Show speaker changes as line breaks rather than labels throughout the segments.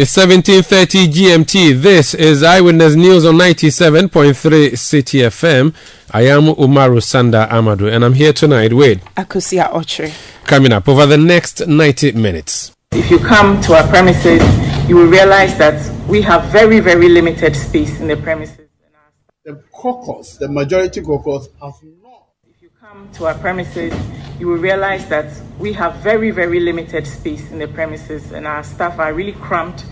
It's 17:30 GMT. This is Eyewitness News on 97.3 Citi FM. I am Umaru Sanda Amadu, and I'm here tonight with
Akusia Ochre.
Coming up over the next 90 minutes.
If you come to our premises, you will realize that we have very, very limited space in the premises.
The caucus, the majority caucus, has not.
If you come to our premises, you will realize that we have very, very limited space in the premises, and our staff are really cramped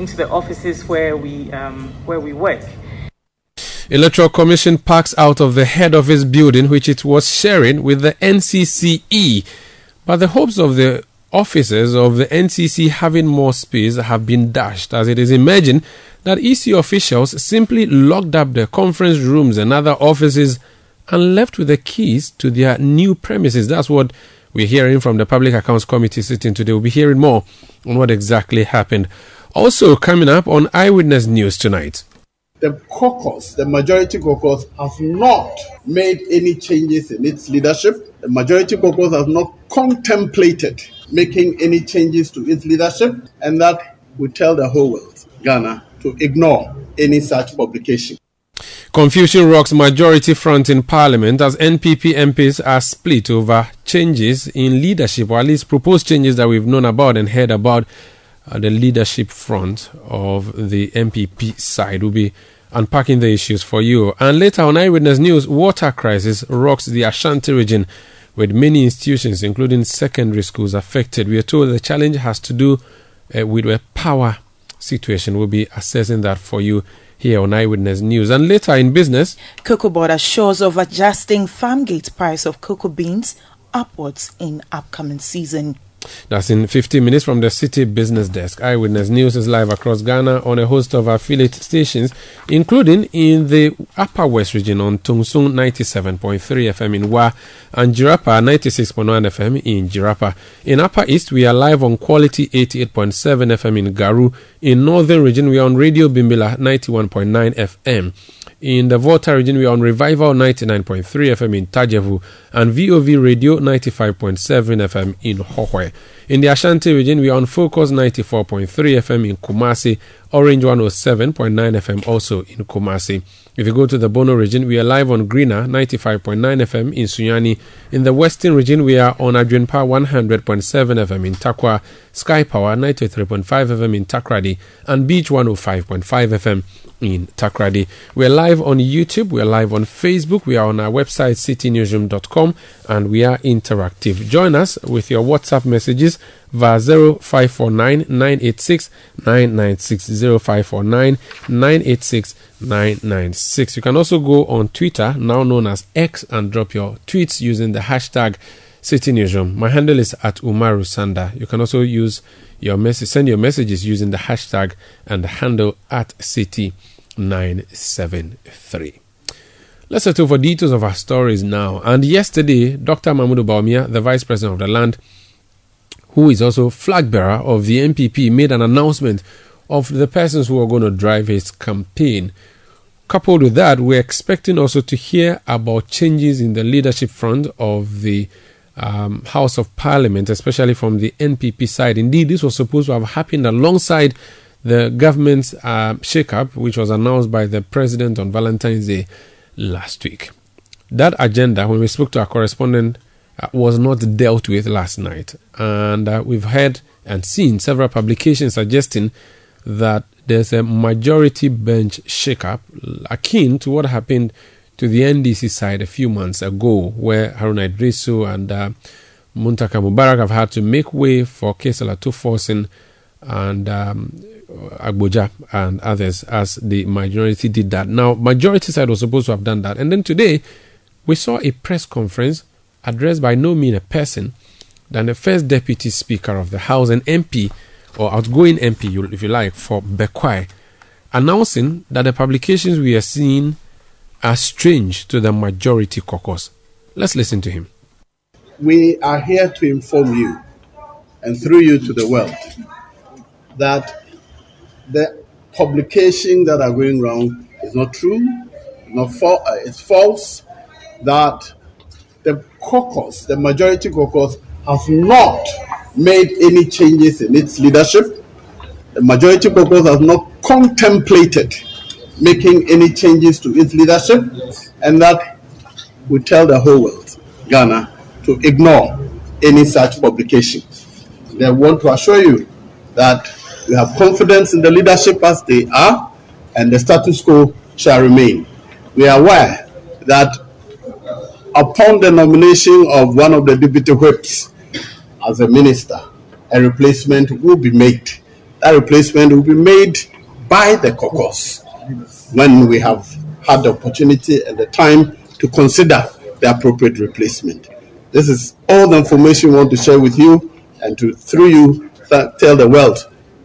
into the offices where we um, where we work.
Electoral Commission packs out of the head office building, which it was sharing with the NCCE, but the hopes of the officers of the NCC having more space have been dashed as it is imagined that EC officials simply locked up the conference rooms and other offices and left with the keys to their new premises. That's what we're hearing from the Public Accounts Committee sitting today. We'll be hearing more on what exactly happened. Also, coming up on Eyewitness News tonight.
The caucus, the majority caucus, has not made any changes in its leadership. The majority caucus has not contemplated making any changes to its leadership, and that would tell the whole world, Ghana, to ignore any such publication.
Confusion rocks majority front in parliament as NPP MPs are split over changes in leadership, or at least proposed changes that we've known about and heard about the leadership front of the NPP side. We'll be unpacking the issues for you. And later on Eyewitness News, water crisis rocks the Ashanti region with many institutions, including secondary schools, affected. We are told the challenge has to do uh, with a power situation. We'll be assessing that for you here on Eyewitness News. And later in business,
Cocoa Board assures of adjusting farmgate price of cocoa beans upwards in upcoming season.
That's in 15 minutes from the Citi Business Desk. Eyewitness News is live across Ghana on a host of affiliate stations, including in the Upper West region on Tungsung 97.3 FM in Wa and Jirapa 96.1 FM in Jirapa. In Upper East, we are live on Quality 88.7 FM in Garu. In Northern region, we are on Radio Bimbila 91.9 FM. In the Volta region, we are on Revival 99.3 FM in Tajevu and VOV Radio 95.7 FM in Hohoe. In the Ashanti region, we are on Focus 94.3 FM in Kumasi, Orange 107.9 FM also in Kumasi. If you go to the Bono region, we are live on Greener 95.9 FM in Sunyani. In the Western region, we are on Adwenpa 100.7 FM in Tarkwa, Sky Power 93.5 FM in Takoradi, and Beach 105.5 FM in Takoradi. We are live on YouTube, we are live on Facebook, we are on our website citinewsroom.com, and we are interactive. Join us with your WhatsApp messages via 0549 986 996 0549 986 996. You can also go on Twitter, now known as X, and drop your tweets using the hashtag Citi Newsroom. My handle is at Umaru Sanda. You can also use your message, send your messages using the hashtag and the handle at Citi 973. Let's settle for details of our stories now. And yesterday, Dr. Mahmoud Bawumia, the Vice President of the land, who is also flag bearer of the NPP, made an announcement of the persons who are going to drive his campaign. Coupled with that, we're expecting also to hear about changes in the leadership front of the um, House of Parliament, especially from the NPP side. Indeed, this was supposed to have happened alongside the government's uh, shake-up, which was announced by the president on Valentine's Day last week. That agenda, when we spoke to our correspondent, was not dealt with last night, and uh, we've heard and seen several publications suggesting that there's a majority bench shake-up akin to what happened to the NDC side a few months ago, where Haruna Iddrisu and uh, Muntaka Mubarak have had to make way for Cassiel Ato Forson and um, Agbodza and others as the majority did that. Now, majority side was supposed to have done that. And then today, we saw a press conference addressed by no mean a person than the first deputy speaker of the House, an MP or outgoing MP, if you like, for Bekwai, announcing that the publications we are seeing are strange to the majority caucus. Let's listen to him.
We are here to inform you and through you to the world that the publication that are going around is not true, not fa- uh, it's false, that caucus, the majority caucus, has not made any changes in its leadership. The majority caucus has not contemplated making any changes to its leadership, and that we tell the whole world, Ghana, to ignore any such publication. They want to assure you that we have confidence in the leadership as they are, and the status quo shall remain. We are aware that upon the nomination of one of the deputy whips as a minister, a replacement will be made. That replacement will be made by the caucus when we have had the opportunity and the time to consider the appropriate replacement. This is all the information we want to share with you and to through you tell the world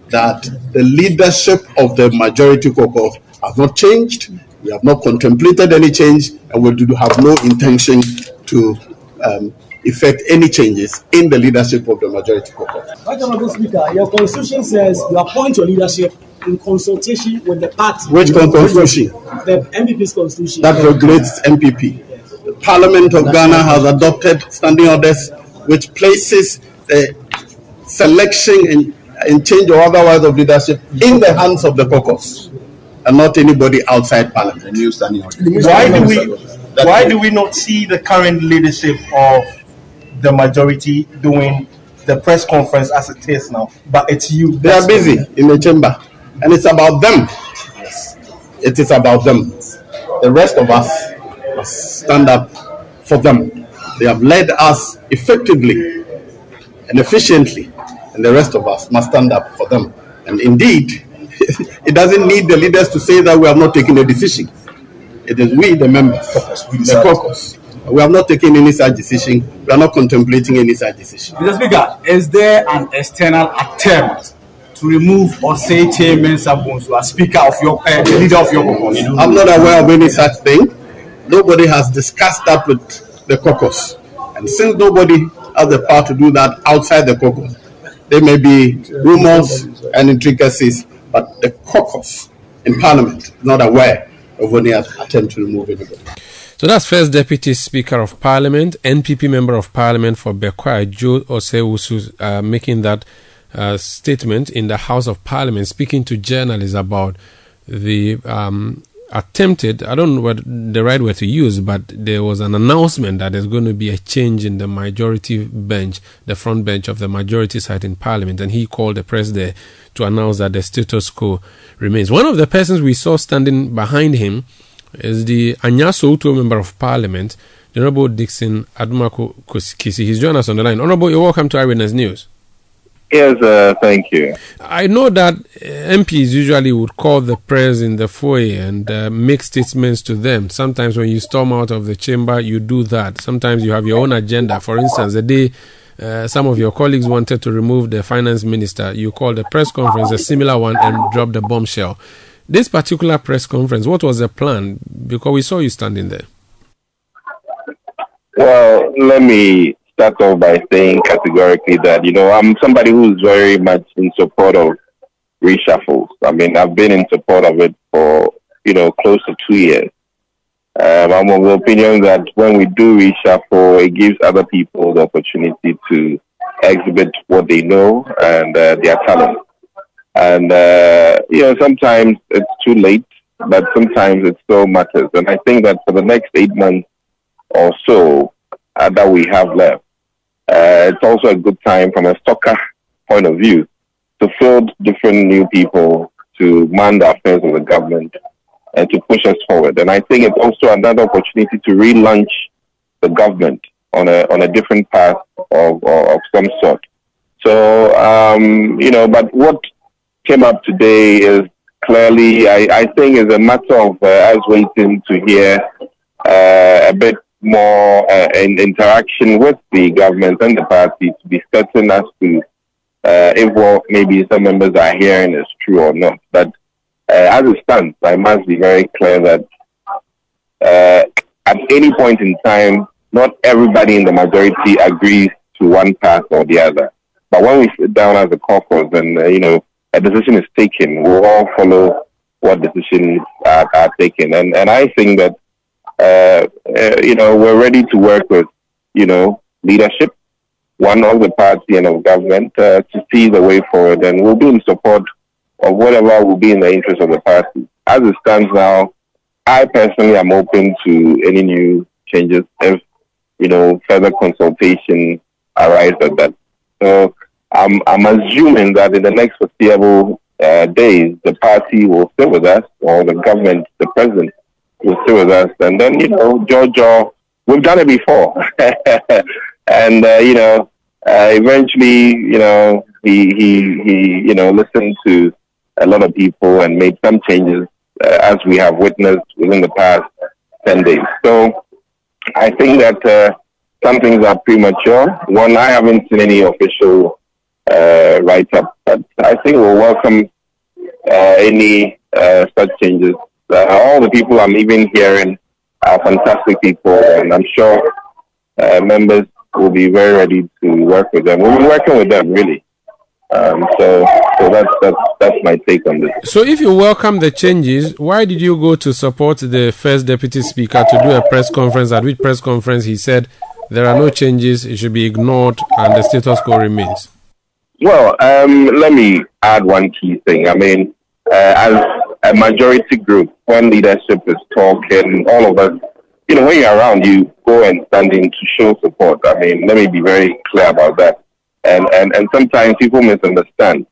that the leadership of the majority caucus has not changed. We have not contemplated any change, and we do have no intention to um, effect any changes in the leadership of the majority caucus.
Honorable Speaker, your constitution says you appoint your leadership in consultation with the party.
Which constitution?
The NPP's constitution.
That regulates NPP. The Parliament of Ghana has adopted standing orders which places the selection and, and change or otherwise of leadership in the hands of the caucus and not anybody outside Parliament.
new standing order.
Why do we why do we not see the current leadership of the majority doing the press conference as it is now? But it's you.
They are busy in the chamber, and it's about them. Yes. It is about them. The rest of us must stand up for them. They have led us effectively and efficiently, and the rest of us must stand up for them. And indeed, it doesn't need the leaders to say that we have not taken a decision. It is we, the members, the caucus. We have not taken any such decision. We are not contemplating any such decision.
Mr. Speaker, is there an external attempt to remove or say Kyei-Mensah-Bonsu as Speaker of your uh, leader of your caucus?
I'm not aware of any such thing. Nobody has discussed that with the caucus. And since nobody has the power to do that outside the caucus, there may be rumors and intricacies, but the caucus in Parliament is not aware of any attempt to remove anybody.
So that's First Deputy Speaker of Parliament, NPP Member of Parliament for Bekwai, Joe Osei-Owusu, uh, making that uh, statement in the House of Parliament, speaking to journalists about the um, attempted, I don't know what the right word to use, but there was an announcement that there's going to be a change in the majority bench, the front bench of the majority side in Parliament, and he called the press there to announce that the status quo remains. One of the persons we saw standing behind him is the Anyaa-Sowutuom Member of Parliament, the Honorable Dickson Adomako Kissi. He's joined us on the line. Honorable, you're welcome to Eyewitness News.
Yes, uh, thank you.
I know that uh, MPs usually would call the press in the foyer and uh, make statements to them. Sometimes when you storm out of the chamber, you do that. Sometimes you have your own agenda. For instance, the day uh, some of your colleagues wanted to remove the finance minister, you called a press conference, a similar one, and dropped the bombshell. This particular press conference, what was the plan? Because we saw you standing there.
Well, let me start off by saying categorically that, you know, I'm somebody who's very much in support of reshuffles. I mean, I've been in support of it for, you know, close to two years. Um, I'm of the opinion that when we do reshuffle, it gives other people the opportunity to exhibit what they know and uh, their talent. And, uh, you know, sometimes it's too late, but sometimes it still matters. And I think that for the next eight months or so uh, that we have left, uh, it's also a good time from a stalker point of view to field different new people to man the affairs of the government and to push us forward. And I think it's also another opportunity to relaunch the government on a on a different path of, of some sort. So um, you know, but what came up today is clearly, I, I think, is a matter of uh, us waiting to hear uh, a bit more uh, in interaction with the government and the party to be certain as to uh, if what maybe some members are hearing is true or not. But uh, as it stands, I must be very clear that uh, at any point in time, not everybody in the majority agrees to one path or the other. But when we sit down as a caucus and, uh, you know, a decision is taken, we'll all follow what decisions are, are taken. And, and I think that, uh, uh, you know, we're ready to work with, you know, leadership, one of the party and of government uh, to see the way forward. And we'll be in support of whatever will be in the interest of the party. As it stands now, I personally am open to any new changes if, you know, further consultation arrives at that. So I'm, I'm assuming that in the next foreseeable uh, days, the party will stay with us, or the government, the president, will stay with us. And then, you know, Georgia, we've done it before. and, uh, you know, uh, eventually, you know, he, he, he, you know, listened to a lot of people and made some changes, uh, as we have witnessed within the past 10 days. So I think that uh, some things are premature. One, I haven't seen any official uh, write up, but I think we'll welcome uh, any such changes. Uh, all the people I'm even hearing are fantastic people, and I'm sure uh, members will be very ready to work with them. We'll be working with them really. Um, so, so that's that's that's my take on this.
So, if you welcome the changes, why did you go to support the first deputy speaker to do a press conference? At which press conference he said there are no changes, it should be ignored, and the status quo remains.
Well, um, let me add one key thing. I mean, uh, as a majority group, when leadership is talking, all of us, you know, when you're around, you go and stand in to show support. I mean, let me be very clear about that. And and and sometimes people misunderstand.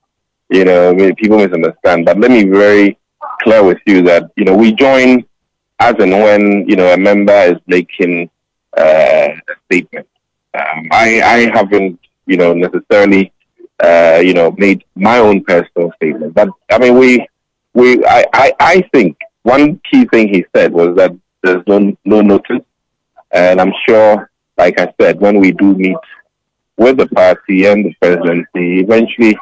You know, people misunderstand. But let me be very clear with you that you know we join as and when you know a member is making uh, a statement. Um, I I haven't you know necessarily uh, you know, made my own personal statement. But I mean, we, we, I, I, I think one key thing he said was that there's no, no notice. And I'm sure, like I said, when we do meet with the party and the presidency, eventually,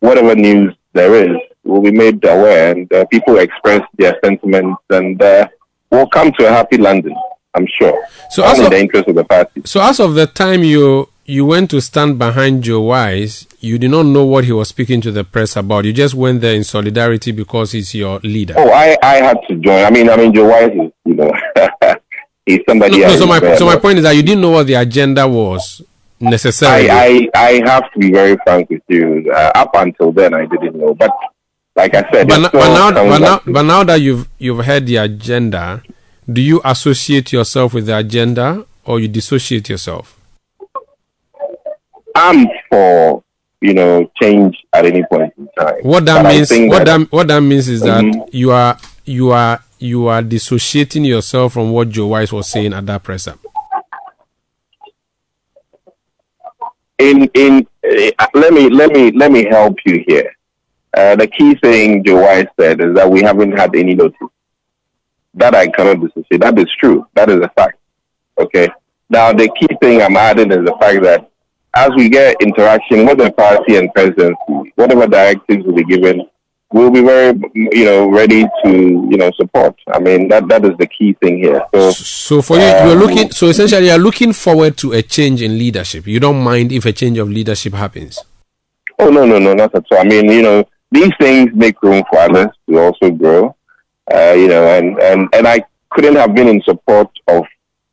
whatever news there is will be made aware and uh, people express their sentiments and uh, we'll come to a happy landing, I'm sure. So, as of, the interest of the party.
So, as of the time you you went to stand behind Joe Wise. You did not know what he was speaking to the press about. You just went there in solidarity because he's your leader.
Oh, I, I had to join. I mean, I mean, Joe Wise is, you know, he's somebody.
No, no so my so my point is that you didn't know what the agenda was necessarily.
I I, I have to be very frank with you. Uh, up until then, I didn't know, but like I said,
but, but now, but now, but now that you've you've heard the agenda, do you associate yourself with the agenda or you dissociate yourself?
For you know change at any point in time.
What that but means, what that, that, what that means is mm-hmm. that you are you are you are dissociating yourself from what Joe Wise was saying at that presser.
In in uh, let me let me let me help you here. Uh, the key thing Joe Wise said is that we haven't had any notice. That I cannot dissociate. That is true. That is a fact. Okay. Now the key thing I'm adding is the fact that as we get interaction with the party and presidency, whatever directives will be given, we'll be very, you know, ready to, you know, support. I mean, that that is the key thing here. So,
so for you, um, you're looking. So essentially, you're looking forward to a change in leadership. You don't mind if a change of leadership happens.
Oh no, no, no, not at all. I mean, you know, these things make room for others to also grow. Uh, you know, and and and I couldn't have been in support of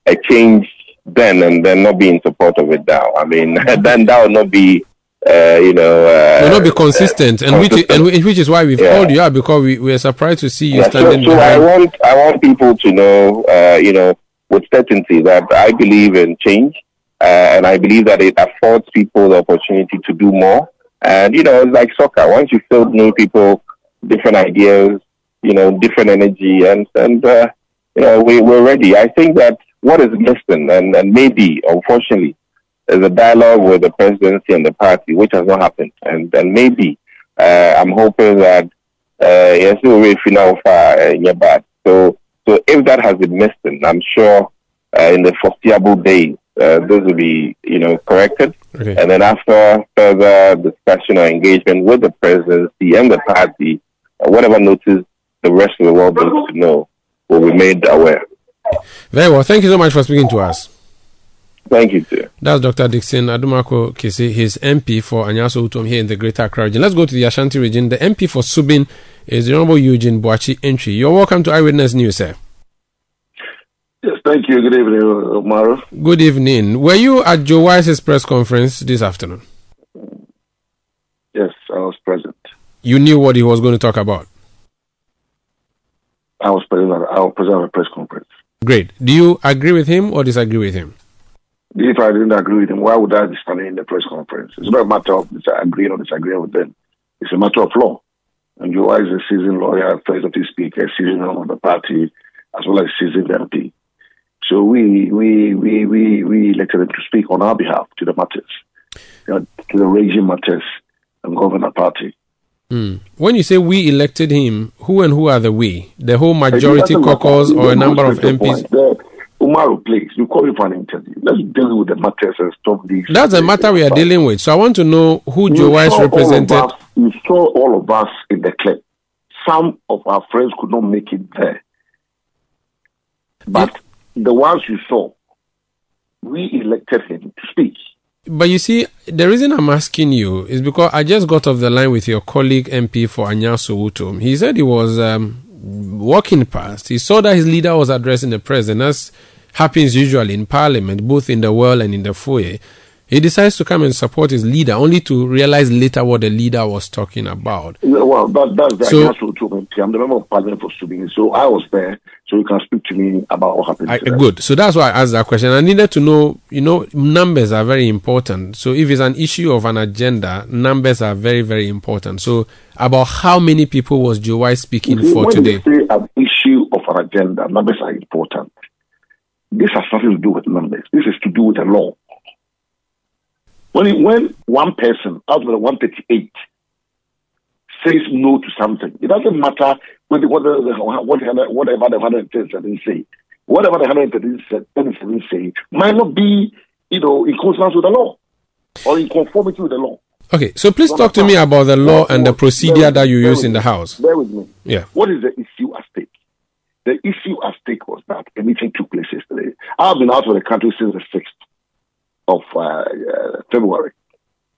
a change then and then not be in support of it now. I mean, then that would not be, uh, you know, uh,
will not be consistent, uh, and consistent. which and which is why we've yeah. called you out because we we are surprised to see you yeah, standing.
So, so I want I want people to know, uh, you know, with certainty that I believe in change, uh, and I believe that it affords people the opportunity to do more. And you know, it's like soccer. Once you still new people, different ideas, you know, different energy, and and uh, you know, we we're ready. I think that what is missing, and, and maybe, unfortunately, is a dialogue with the presidency and the party, which has not happened. And, and maybe uh, I'm hoping that uh, yes, we will final far uh, bad. So, so if that has been missing, I'm sure uh, in the foreseeable days uh, those will be, you know, corrected.
Okay.
And then after further discussion or engagement with the presidency and the party, uh, whatever notice the rest of the world needs to know will be made aware.
Very well. Thank you so much for speaking to us.
Thank you, sir.
That's Dr. Dickson Adomako Kissi. He's MP for Anyaa-Sowutuom here in the Greater Accra region. Let's go to the Ashanti region. The MP for Subin is the Honorable Eugene Boakye Antwi. You're welcome to Eyewitness News, sir.
Yes, thank you. Good evening, Omar.
Good evening. Were you at Joe Wise's press conference this afternoon?
Yes, I was present.
You knew what he was going to talk about.
I was present. At, I was present at a press conference.
Great. Do you agree with him or disagree with him?
If I didn't agree with him, why would I be standing in the press conference? It's not a matter of agreeing or disagreeing with them. It's a matter of law. And Wise is a seasoned lawyer, president speaker, a seasoned member of the party, as well as seasoned MP. So we we we we we elected him to speak on our behalf to the matters, you know, to the raging matters and govern the party.
Mm. When you say we elected him, who and who are the we? The whole majority caucus or a number of
straight to the
MPs?
point. Umaru, please, you call me for an interview. Let's deal with the matters and stop this.
That's the matter we are dealing with. So I want to know who Joe
You
Wise
saw all of
represented.
us- You saw all of us in the clip. Some of our friends could not make it there. But the ones you saw, we elected him to speak.
But you see, the reason I'm asking you is because I just got off the line with your colleague MP for Anyaa-Sowutuom. He said he was um, walking past. He saw that his leader was addressing the president, as happens usually in parliament, both in the world and in the foyer. He decides to come and support his leader, only to realize later what the leader was talking about.
Well, that, that's the
So-
to I'm the member of parliament for Subin, so I was there, so you can speak to me about what happened.
I, good. So that's why I asked that question. I needed to know, you know, numbers are very important. So if it's an issue of an agenda, numbers are very, very important. So about how many people was Joe speaking
see,
for
when
today?
you say an issue of an agenda, numbers are important. This has nothing to do with numbers. This is to do with the law. When when one person out of the 138 says no to something, it doesn't matter whether whether the- what the- whatever the 137 say, whatever the 137 say might not be, you know, in consonance with the law or in conformity with the law.
Okay, so please talk to me about the law and the procedure that you use in the. House.
Bear with me.
Yeah.
What is the issue at stake? The issue at stake was that a meeting took place yesterday. I've been out of the country since the 6th of uh, uh, February,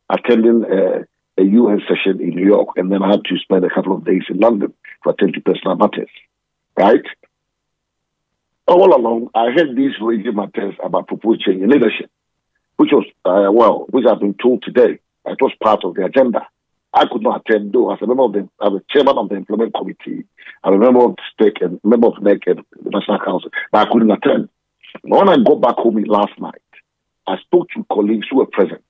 attending uh, a UN session in New York, and then I had to spend a couple of days in London to attend to personal matters. Right? All along, I heard these raging matters about proposed change in leadership, which was, uh, well, which I've been told today, it was part of the agenda. I could not attend, though, as a member of the, as a chairman of the Employment Committee, I'm a member of STEC and member of NEC and the National Council, but I couldn't attend. When I got back home last night, I spoke to colleagues who were present,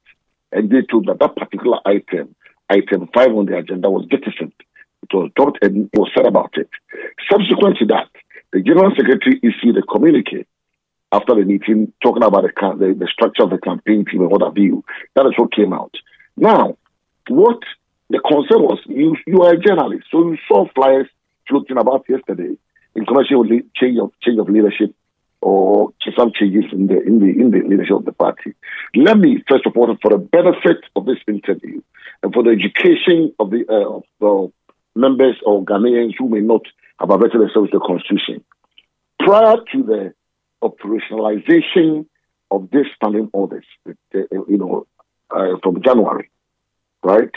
and they told me that that particular item, item five on the agenda, was jettisoned. It was dropped and was said about it. Subsequent to that, the General Secretary issued a communique after the meeting talking about the, the, the structure of the campaign team and what have you. That is what came out. Now, what the concern was, you, you are a journalist, so you saw flyers floating about yesterday in connection with change of change of leadership or some changes in the in the in the leadership of the party. Let me first of all, for the benefit of this interview and for the education of the uh, of the members or Ghanaians who may not have abetted themselves with the constitution, prior to the operationalization of this standing orders, you know, uh, from January, right?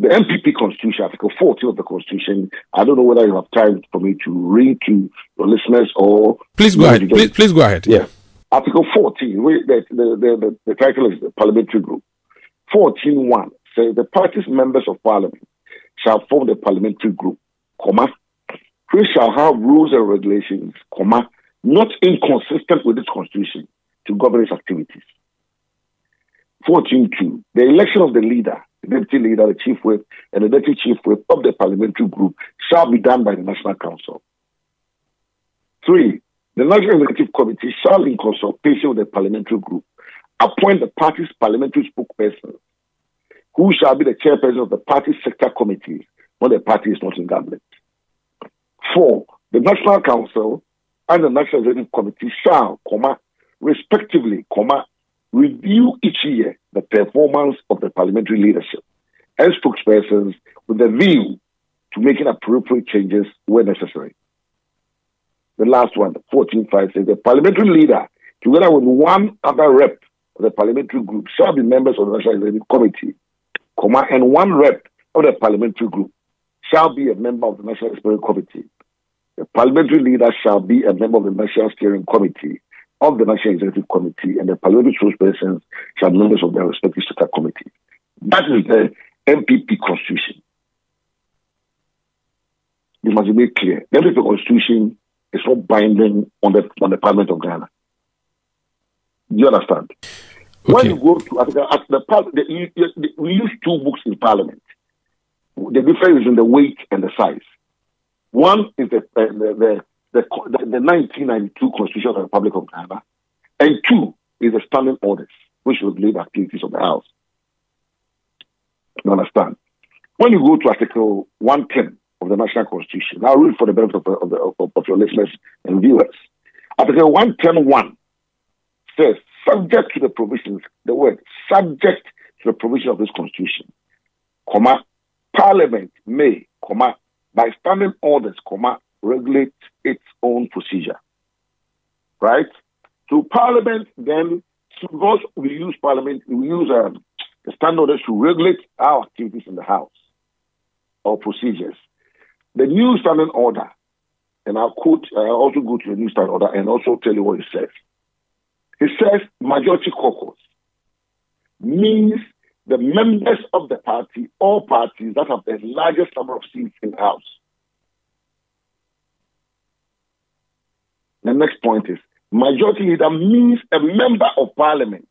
The NPP Constitution, Article 14 of the Constitution. I don't know whether you have time for me to read to your listeners or
Please go ahead. Please, please go ahead.
yeah. Article 14, we- the, the, the, the, the title is the parliamentary group. 14.1 says the party's members of parliament shall form the parliamentary group, comma, which shall have rules and regulations, comma, not inconsistent with this constitution to govern its activities. 14.2, the election of the leader, the deputy leader, the chief whip, and the deputy chief whip of the parliamentary group shall be done by the National Council. Three, the National Executive Committee shall, in consultation with the parliamentary group, appoint the party's parliamentary spokesperson, who shall be the chairperson of the party's sector committees when the party is not in government. Four, the National Council and the National Executive Committee shall, comma, respectively, comma, review each year the performance of the parliamentary leadership and spokespersons with a view to making appropriate changes where necessary. The last one, 14.5 says the parliamentary leader, together with one other rep of the parliamentary group, shall be members of the National Executive Committee, comma, and one rep of the parliamentary group shall be a member of the National Executive Committee. The parliamentary leader shall be a member of the National Steering Committee of the National Executive Committee, and the parliamentary spokespersons shall be members of their respective sector committees. That is the NPP constitution. This must be made clear. The NPP constitution is not binding on the on the Parliament of Ghana. Do you understand? Okay. When you go to Africa, at the, the, the, we use two books in Parliament. The difference is in the weight and the size. One is the the, the, the, the 1992 Constitution of the Republic of Ghana, and two is the standing orders, which regulate activities of the House. You understand? When you go to Article 110 of the National Constitution, I'll read for the benefit of, of, of, of your listeners and viewers. Article 110.1 says, subject to the provisions, the word subject to the provision of this Constitution, comma, Parliament may, comma, by standing orders, comma, regulate its own procedure. Right? So Parliament then, because we use Parliament, we use um, the standard orders to regulate our activities in the House or procedures. The new standing order, and I'll quote, I'll also go to the new standing order and also tell you what it says. It says majority caucus means the members of the party, all parties that have the largest number of seats in the House. The next point is majority leader means a member of parliament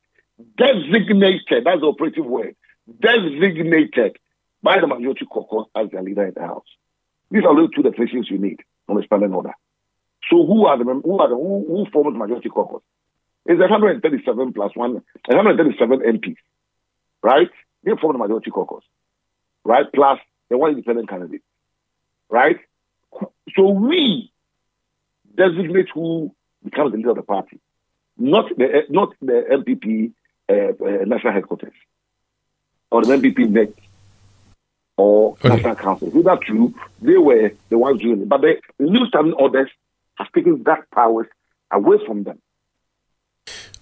designated, that's the operative word, designated by the majority caucus as their leader in the House. These are the two definitions you need on the standing order. So who are the who are the who, who forms the majority caucus? It's 137 plus one, 137 MPs, right? They form the majority caucus, right? Plus the one independent candidate, right? So we designate who becomes the leader of the party, not the not the NPP uh, uh, national headquarters or the NPP net or okay. national council. Is that true? They were the ones doing it, but the new standing orders have taken that powers away from them,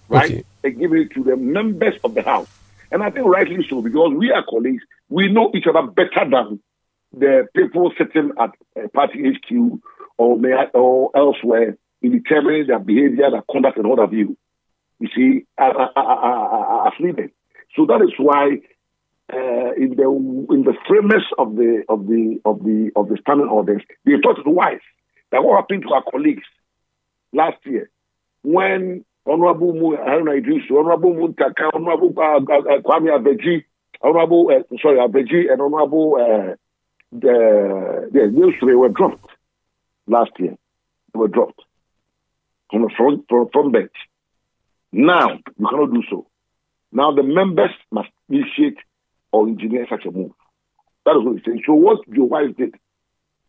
right? Okay. They give it to the members of the house, and I think rightly so because we are colleagues. We know each other better than the people sitting at uh, party HQ or may I, or elsewhere in determining their behavior, their conduct, and what have you. You see, as, as leaders. So that is why uh, in the in the framework of the of the of the of the standing orders, they thought it wise that what happened to our colleagues last year when Honorable Haruna Idris, Honorable Muntaka, Honorable uh, uh, Kwame Avedzi, Honorable uh, sorry Avedzi, and Honorable uh, the the were dropped last year. They were dropped from the front, from, from bench. Now, you cannot do so. Now, the members must initiate or engineer such a move. That is what he's saying. So, what Joe Wise did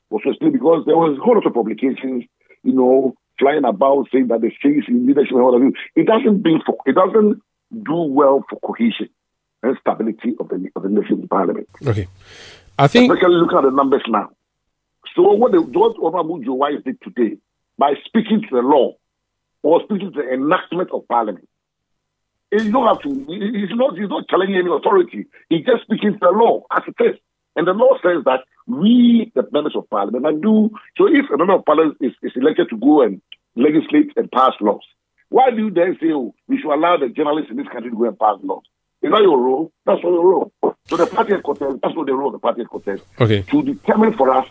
was firstly because there was a whole lot of publications, you know, flying about saying that the change in leadership and all of you. It doesn't bring for, it doesn't do well for cohesion and stability of the of the nation parliament.
Okay, I think
especially looking at the numbers now. So what the what Honorable Wise did today by speaking to the law or speaking to the enactment of parliament. You don't have to, he's not, he's not challenging any authority. He's just speaking to the law as it is. And the law says that we, the members of parliament, and do, so if a member of parliament is, is elected to go and legislate and pass laws, why do you then say, oh, we should allow the journalists in this country to go and pass laws? Is that your role? That's not your role. So the party headquarters, that's not the role of the party headquarters.
Okay.
To determine for us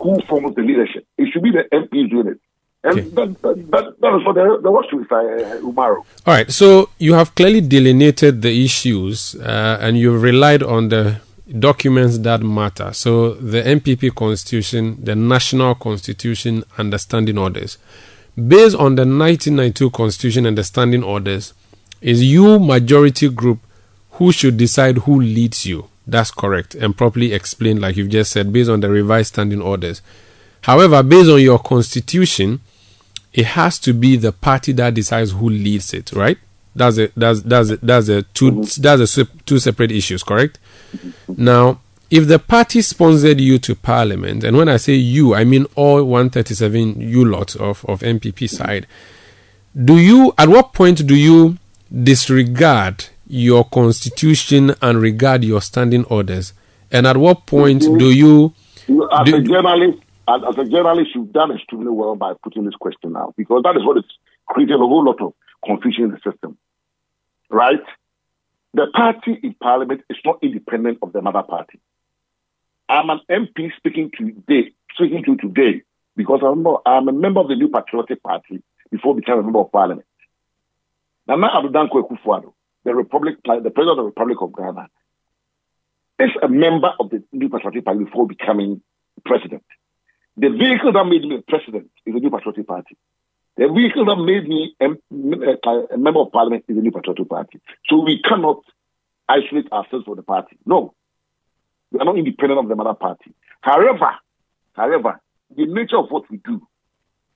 who forms the leadership. It should be the MPs doing it. And okay. that, that, that, that was what the, the was with uh, Umaru.
All right. So you have clearly delineated the issues uh, and you've relied on the documents that matter. So the NPP constitution, the national constitution, and the standing orders. Based on the 1992 constitution and the standing orders, is you majority group who should decide who leads you. That's correct and properly explained, like you've just said, based on the revised standing orders. However, based on your constitution, it has to be the party that decides who leads it, right? That's a that's that's a, that's a 2
Mm-hmm.
that's a two separate issues, correct? Now, if the party sponsored you to parliament, and when I say you, I mean all 137 you lot of of NPP side, do you at what point do you disregard your constitution and regard your standing orders? And at what point mm-hmm. do you
As
Do-
a journalist, as, as a journalist, you've done extremely well by putting this question out because that is what is creating a whole lot of confusion in the system. Right? The party in parliament is not independent of the mother party. I'm an MP speaking today, speaking to you today, because I'm, not, I'm a member of the New Patriotic Party before becoming a member of parliament. Nana Addo Dankwa Akufo-Addo, the Republic, the President of the Republic of Ghana, is a member of the New Patriotic Party before becoming president. The vehicle that made me president is the New Patriotic Party. The vehicle that made me a, eh, a member of parliament is the New Patriotic Party. So we cannot isolate ourselves from the party. No. We are not independent of the mother party. However, however, the nature of what we do,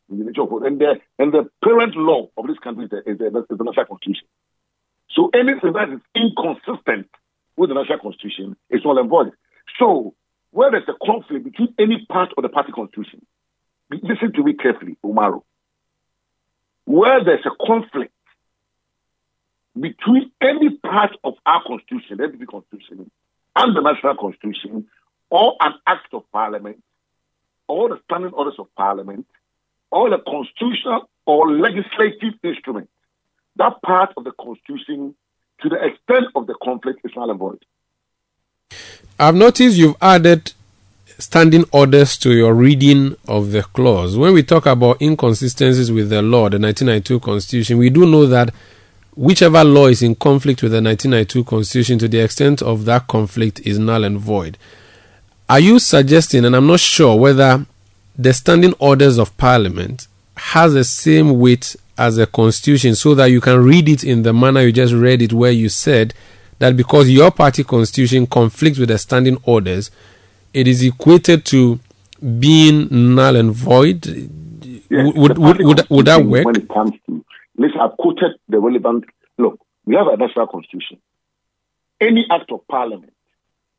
the nature of what, and the, and the parent law of this country is the, is the, is the constitution. Anything that is inconsistent with the national constitution is null and void. So where there's a conflict between any part of the party constitution, listen to me carefully, Umaru. Where there's a conflict between any part of our constitution, the constitution, and the national constitution, or an act of parliament, or the standing orders of parliament, or the constitutional or legislative instrument, that part of the constitution, to the extent of the conflict, is null and void.
I've noticed you've added standing orders to your reading of the clause. When we talk about inconsistencies with the law, the 1992 Constitution, we do know that whichever law is in conflict with the 1992 Constitution, to the extent of that conflict, is null and void. Are you suggesting, and I'm not sure whether the standing orders of Parliament has the same weight as a Constitution, so that you can read it in the manner you just read it, where you said that because your party constitution conflicts with the standing orders, it is equated to being null and void.
Yes,
would, would, would, would that work?
When it comes to, listen, I've quoted the relevant. Look, we have a national constitution. Any act of parliament,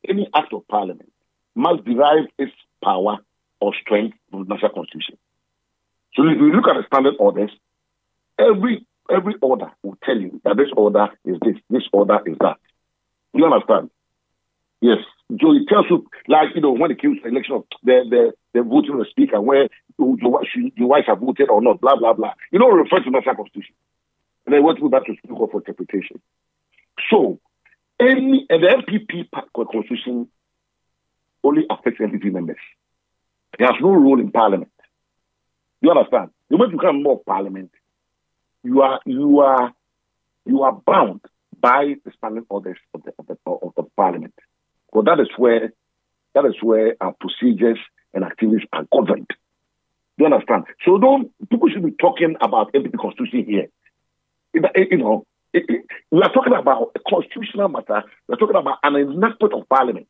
any act of parliament must derive its power or strength from the national constitution. So if you look at the standard orders, every every order will tell you that this order is this, this order is that. You understand? Yes. So it tells you, like, you know, when it comes to election the, the, the voting of the speaker, where your, your, wife have voted or not, blah, blah, blah. You know, it refers to the constitution. And then what to go back to Court for interpretation. So, any, and the NPP constitution only affects NPP members. It has no role in parliament. You understand? The moment you become more parliament, you are, you are, you are bound by the standing orders of the, of the, of the parliament. Because that is where that is where our procedures and activities are governed. Do you understand? So don't people should be talking about NPP constitution here. You know, it- it- we are talking about a constitutional matter. We are talking about an enactment of parliament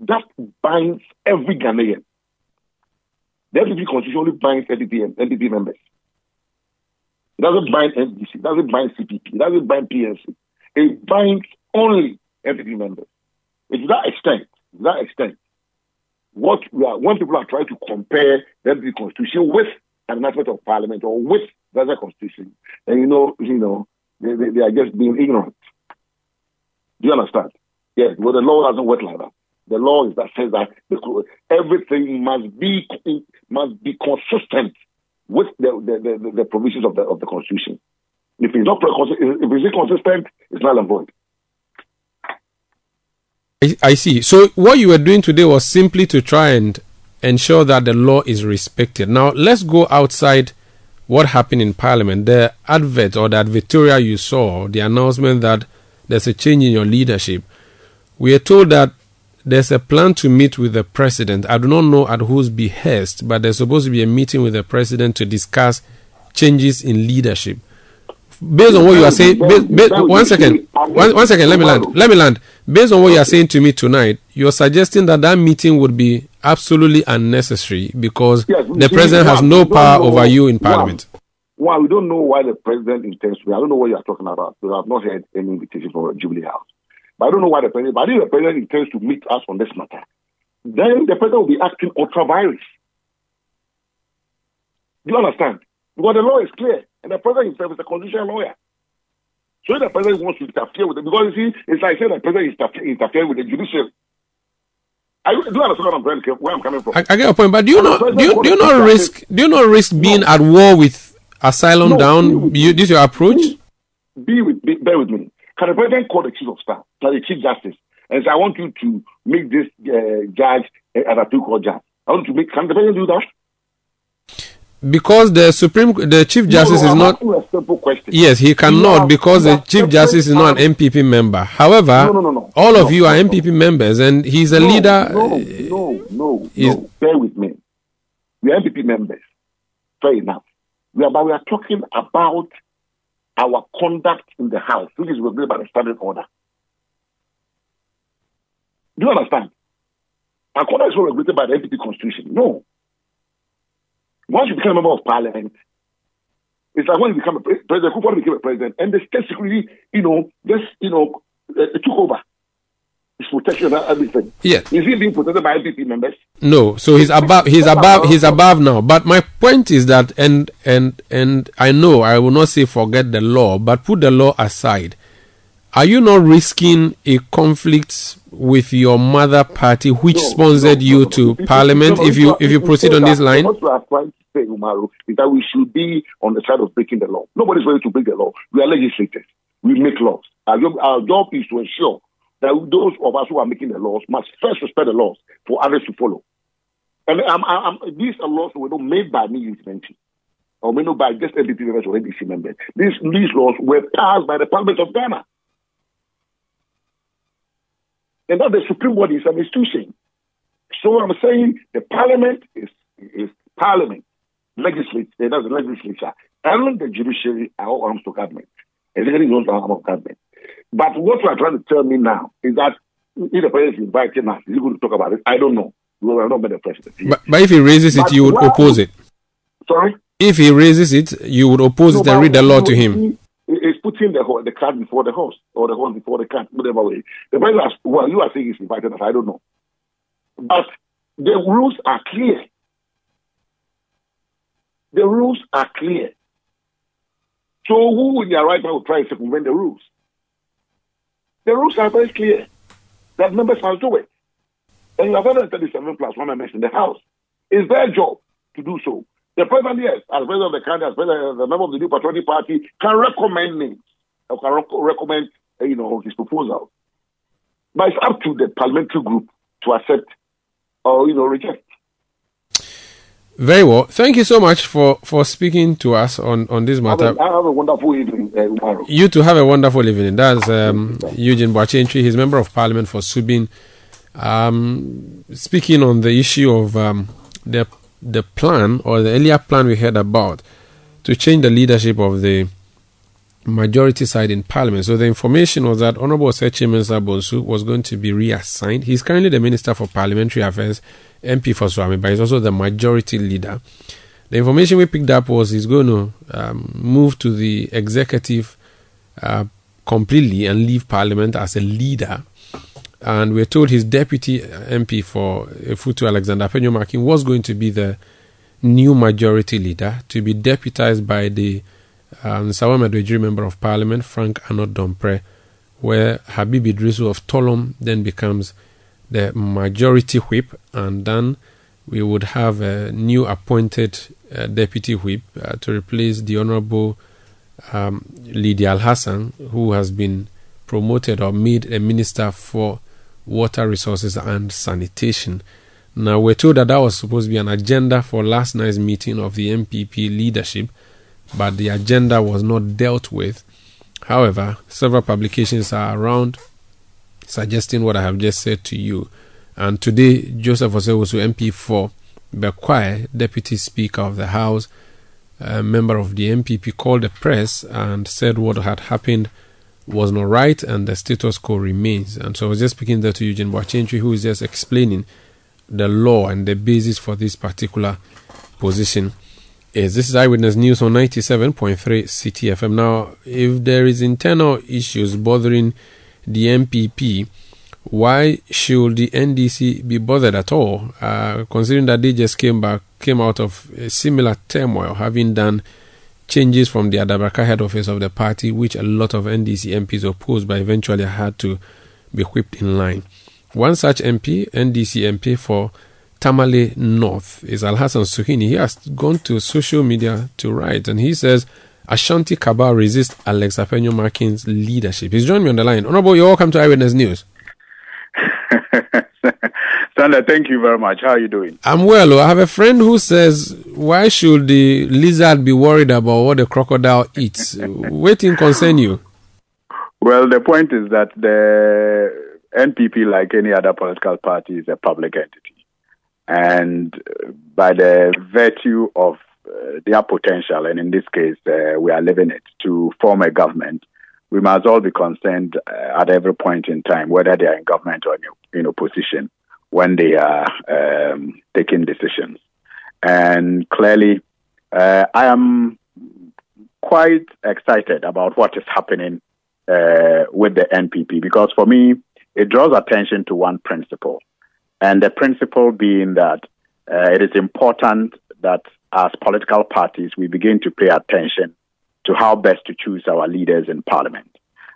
that binds every Ghanaian. The MPP constitution only binds and- NPP members. It doesn't bind NDC, it doesn't bind CPP, it doesn't bind PNC. It binds only NPP members. It's that extent, to that extent, what are, when people are trying to compare the NPP constitution with an enactment of parliament or with the other constitution, then you know, you know, they, they, they are just being ignorant. Do you understand? Yes, well, the law doesn't work like that. The law is that says that everything must be must be consistent with the, the, the, the provisions of the of the constitution. If it's not if it's inconsistent, it's null and void.
I, I see. So what you were doing today was simply to try and ensure that the law is respected. Now let's go outside what happened in Parliament. The advert or the advertorial you saw, the announcement that there's a change in your leadership. We are told that there's a plan to meet with the president. I do not know at whose behest, but there's supposed to be a meeting with the president to discuss changes in leadership. Based on what you are saying, ba- ba- one second, one, one second. Let me land. Let me land. Based on what you are saying to me tonight, you're suggesting that that meeting would be absolutely unnecessary because the president has no power over you in parliament.
Well, we don't know why the president intends to. I don't know what you are talking about. because I've not heard any invitation from Jubilee House. But I don't know why the president. But if the president intends to meet us on this matter, then the president will be acting ultra vires. Do you understand? Because the law is clear, and the president himself is a constitutional lawyer. So if the president wants to interfere with it, because you see, it's like saying the president is interfere, interfering with the judiciary. I, do you understand what I'm trying where I'm coming from?
I, I get your point, but do you not do you, do you not risk do you not risk being at war with asylum
No,
down? You, this is your approach?
be with be, bear with me. Can the president call the chief of staff, the chief justice, and say, "I want you to make this uh, judge uh, an appeal court judge"? I want to make. Can the president do that?
Because the supreme the chief justice
no, no,
is not.
a simple question.
Yes, he cannot because the chief justice is not an. NPP member. However,
No, no, no, no.
all of
No,
you are
no, no.
NPP members, and he's a
no,
leader.
No, no, no,
is-
no. Bear with me. We are NPP members. Fair enough. We are, but we are talking about our conduct in the house, which is regulated by the standing order. Do you understand? Our conduct is not regulated by the NPP constitution. No. Once you become a member of parliament, it's like when you become a pre- president, Kufuor became a president, and the state security, you know, just, you know, uh, took over. His protection and uh, everything.
Yes.
Is he being protected by NPP members?
No, so he's above. He's above. He's above now. But my point is that, and and and I know I will not say forget the law, but put the law aside. Are you not risking a conflict with your mother party, which
No,
sponsored
no,
you
no, no.
to parliament? If you if you proceed on this line,
What we are trying to say, Umaru, is that we should be on the side of breaking the law. Nobody's ready to break the law. We are legislators. We make laws. Our job, our job is to ensure that those of us who are making the laws must first respect the laws for others to follow. And um, um, these are laws were not made by me, Utmenti, or made not by just NPP members or NDC members. These, these laws were passed by the Parliament of Ghana. And that the Supreme Court is an institution. So I'm saying the Parliament is is Parliament, legislature, that's the legislature, and the judiciary are all arms to government. Executive is also arm of government. But what you are trying to tell me now is that if the president is inviting us, is he going to talk about it? I don't know. We have not met the president.
but, but if he raises it, you would
why-
oppose it.
Sorry?
If he raises it, you would oppose
No,
it and read the law to him.
He's putting the, the cart before the horse, or the horse before the cart, whatever way. The president well, you are saying he's invited us, I don't know. But the rules are clear. The rules are clear. So who in their right mind will try to circumvent the rules? The rules are very clear that members must do it. And you have 137 plus one members in the House. It's their job to do so. The president, yes, as president of the country, as president, as a member of the new patriotic party, can recommend names, or can rec- recommend, uh, you know, his proposal. But it's up to the parliamentary group to accept or, you know, reject.
Very well. Thank you so much for for speaking to us on on this
Have
matter.
a, have a wonderful evening, uh, Umaru.
You to have a wonderful evening. That's um, Eugene Boakye Antwi. He's member of parliament for Subin. Um, speaking on the issue of um, the the plan or the earlier plan we heard about to change the leadership of the majority side in parliament. So the information was that Honorable Kyei-Mensah-Bonsu was going to be reassigned. He's currently the Minister for Parliamentary Affairs, MP for Suame, but he's also the majority leader. The information we picked up was he's going to um, move to the executive uh, completely and leave Parliament as a leader. And we're told his deputy MP for Effutu Alexander Afenyo-Markin was going to be the new majority leader to be deputized by the um, Nsawam Member of Parliament, Frank Annoh-Dompreh, where Habib Iddrisu of Tolon then becomes the majority whip, and then we would have a new appointed uh, deputy whip uh, to replace the Honorable um, Lydia Al Hassan, who has been promoted or made a minister for water resources and sanitation. Now, we're told that that was supposed to be an agenda for last night's meeting of the NPP leadership, but the agenda was not dealt with. However, several publications are around suggesting what I have just said to you. And today, Joseph Osei-Owusu, MP for Bekwai, Deputy Speaker of the House, a member of the NPP, called the press and said what had happened was not right and the status quo remains. And so I was just speaking there to Eugene Boakye Antwi, who is just explaining the law and the basis for this particular position is. This is Eyewitness News on 97.3 Citi FM. Now, if there is internal issues bothering the NPP, why should the NDC be bothered at all? Uh, considering that they just came back, came out of a similar turmoil, having done changes from the Adabraka head office of the party, which a lot of NDC MPs opposed, but eventually had to be whipped in line. One such MP, NDC MP for Tamale North, is Al Hassan Suhuyini. He has gone to social media to write, and he says Ashanti Cabal resists Alex Afenyo-Markin's leadership. He's joined me on the line. Honorable, you're welcome to Eyewitness News.
Sandra, thank you very much. How are you doing?
I'm well. I have a friend who says, why should the lizard be worried about what the crocodile eats? Waiting concern you.
Well, the point is that the NPP, like any other political party, is a public entity. And by the virtue of uh, their potential, and in this case, uh, we are living it, to form a government, we must all be concerned uh, at every point in time, whether they are in government or in, in opposition, when they are um, taking decisions. And clearly, uh, I am quite excited about what is happening uh, with the NPP because for me, it draws attention to one principle. And the principle being that uh, it is important that as political parties, we begin to pay attention to how best to choose our leaders in parliament.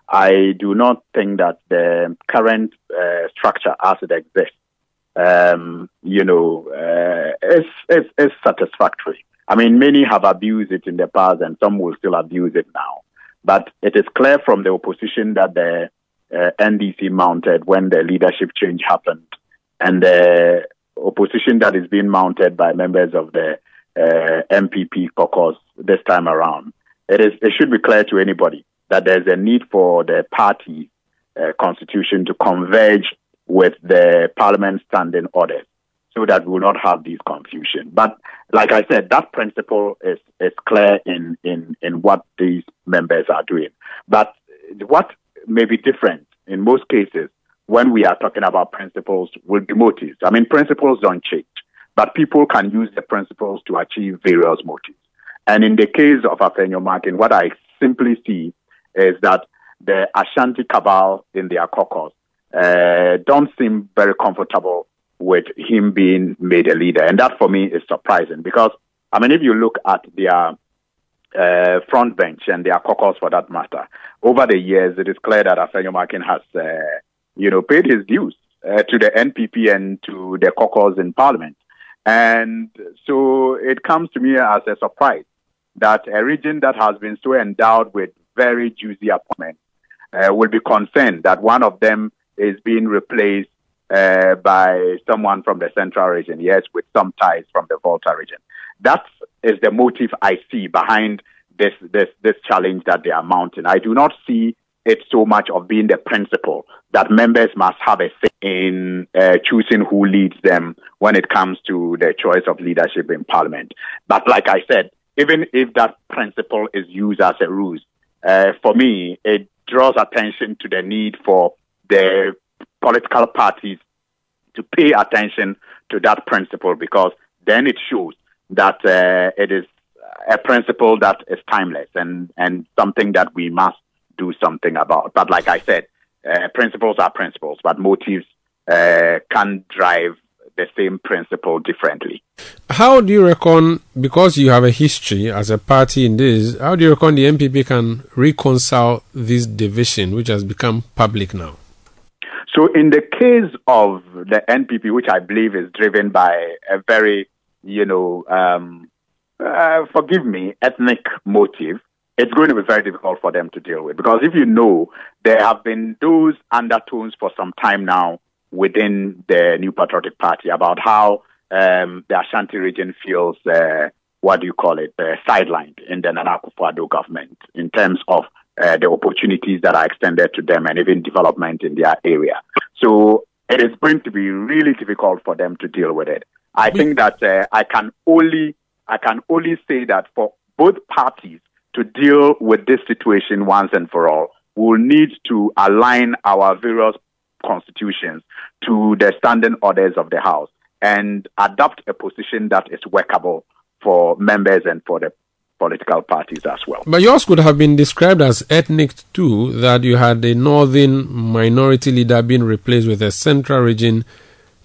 I do not think that the current uh, structure as it exists, um, you know, uh, is, is, is satisfactory. I mean, many have abused it in the past and some will still abuse it now. But it is clear from the opposition that the uh, NDC mounted when the leadership change happened and the opposition that is being mounted by members of the uh, NPP caucus this time around. It is it should be clear to anybody that there's a need for the party uh, constitution to converge with the parliament standing orders so that we will not have this confusion. But like I said, that principle is, is clear in, in, in what these members are doing. But what may be different in most cases when we are talking about principles will be motives. I mean, principles don't change, but people can use the principles to achieve various motives. And in the case of Afenyo-Markin, what I simply see is that the Ashanti cabal in their caucus uh, don't seem very comfortable with him being made a leader. And that for me is surprising because, I mean, if you look at their uh, front bench and their caucus for that matter, over the years, it is clear that Afenyo-Markin has uh, you know, paid his dues uh, to the NPP and to the caucus in parliament. And so it comes to me as a surprise that a region that has been so endowed with very juicy appointments uh, will be concerned that one of them is being replaced uh, by someone from the central region, yes, with some ties from the Volta region. That is the motive I see behind this, this, this challenge that they are mounting. I do not see it so much of being the principle that members must have a say in uh, choosing who leads them when it comes to the choice of leadership in parliament. But like I said, even if that principle is used as a ruse, uh, for me, it draws attention to the need for the political parties to pay attention to that principle because then it shows that uh, it is a principle that is timeless and, and something that we must do something about. But like I said, uh, principles are principles, but motives uh, can drive the same principle differently.
How do you reckon, because you have a history as a party in this, how do you reckon the NPP can reconcile this division which has become public now?
So, in the case of the NPP, which I believe is driven by a very, you know, um, uh, forgive me, ethnic motive, it's going to be very difficult for them to deal with. Because if you know, there have been those undertones for some time now within the New Patriotic Party about how um, the Ashanti region feels, uh, what do you call it, uh, sidelined in the Nana Akufo-Addo government in terms of uh, the opportunities that are extended to them and even development in their area. So it is going to be really difficult for them to deal with it. I think that uh, I can only I can only say that for both parties to deal with this situation once and for all, we'll need to align our various constitutions to the standing orders of the House and adopt a position that is workable for members and for the political parties as well.
But yours could have been described as ethnic too, that you had a northern minority leader being replaced with a central region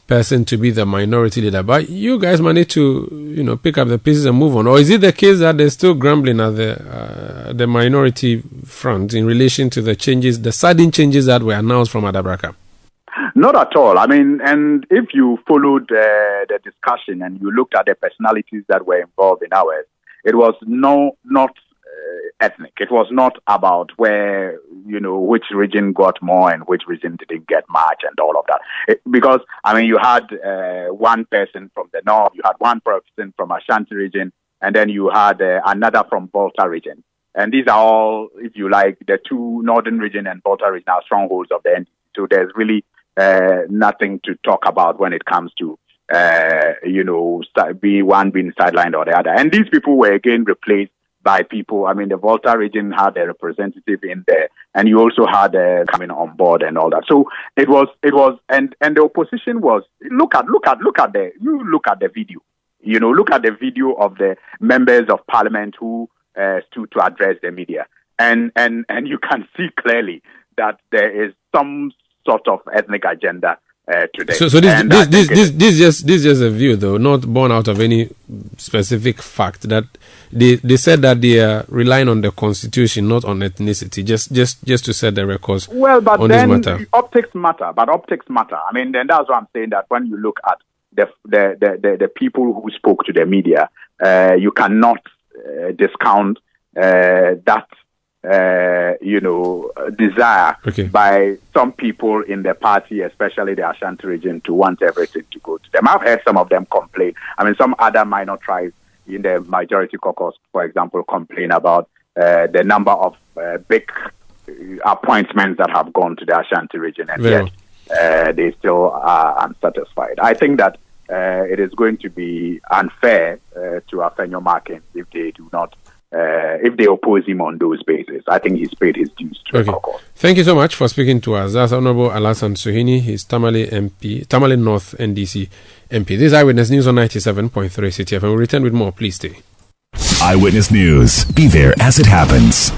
person to be the minority leader. But you guys might need to, you know, pick up the pieces and move on. Or is it the case that they're still grumbling at the uh, the minority front in relation to the changes, the sudden changes that were announced from Adabraka?
Not at all. I mean, and if you followed uh, the discussion and you looked at the personalities that were involved in ours, it was no not uh, ethnic. It was not about where you know which region got more and which region didn't get much and all of that. It, because I mean, you had uh, one person from the north, you had one person from Ashanti region, and then you had uh, another from Volta region. And these are all, if you like, the two northern region and Volta region are strongholds of the NDC. So there's really uh, nothing to talk about when it comes to uh, you know, be one being sidelined or the other. And these people were again replaced by people. I mean, the Volta region had a representative in there, and you also had uh, coming on board and all that. So it was, it was, and and the opposition was look at, look at, look at the you look at the video. You know, look at the video of the members of parliament who uh, stood to address the media, and and and you can see clearly that there is some sort of ethnic agenda uh, today.
So, so this, this, this, this, this, just this just a view, though, not born out of any specific fact. That they they said that they are relying on the constitution, not on ethnicity. Just just just to set the records.
Well, but
on
then
this matter.
optics matter. But optics matter. I mean, then that's why I'm saying that when you look at the the the, the, the people who spoke to the media, uh, you cannot uh, discount uh, that uh, you know, desire
okay.
by some people in the party, especially the Ashanti region, to want everything to go to them. I've heard some of them complain. I mean, some other minor tribes in the majority caucus, for example, complain about uh, the number of uh, big appointments that have gone to the Ashanti region, and
Very
yet uh, they still are unsatisfied. I think that uh, it is going to be unfair uh, to Afenyo Markin if they do not uh, if they oppose him on those bases. I think he's paid his dues to
Okay.
the.
Thank you so much for speaking to us. That's Honorable Alhassan Suhuyini. He's Tamale MP, Tamale North NDC MP. This is Eyewitness News on 97.3 Citi FM. We'll return with more. Please stay.
Eyewitness News. Be there as it happens.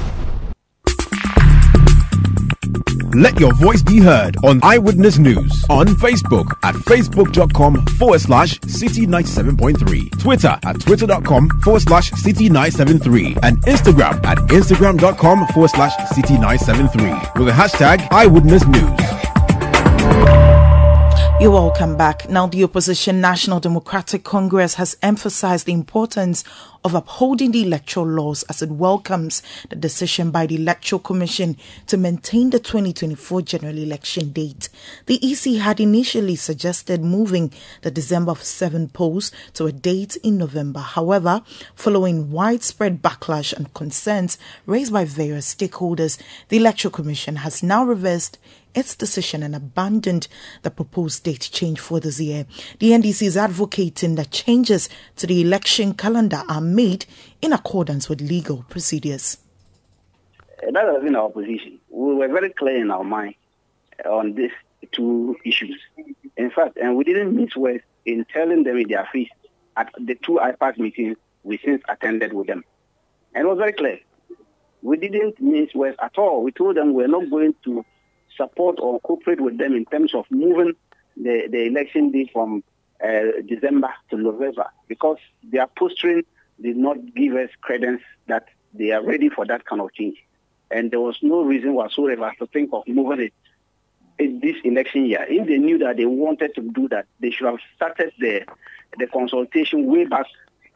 Let your voice be heard on Eyewitness News on Facebook at facebook.com forward slash citi 97.3, Twitter at twitter.com forward slash citi 973, and Instagram at instagram.com forward slash citi 973 with the hashtag Eyewitness News.
You're welcome back. Now, the opposition National Democratic Congress has emphasized the importance of upholding the electoral laws as it welcomes the decision by the Electoral Commission to maintain the 2024 general election date. The EC had initially suggested moving the December 7 polls to a date in November. However, following widespread backlash and concerns raised by various stakeholders, the Electoral Commission has now reversed its decision and abandoned the proposed date change for this year. The NDC is advocating that changes to the election calendar are made in accordance with legal procedures.
That has been our position. We were very clear in our mind on these two issues. In fact, and we didn't miss words in telling them in their face at the two IPAC meetings we since attended with them. And it was very clear. We didn't miss words at all. We told them we're not going to support or cooperate with them in terms of moving the, the election date from uh, December to November because their posturing did not give us credence that they are ready for that kind of change. And there was no reason whatsoever to think of moving it in this election year. If they knew that they wanted to do that, they should have started the, the consultation way back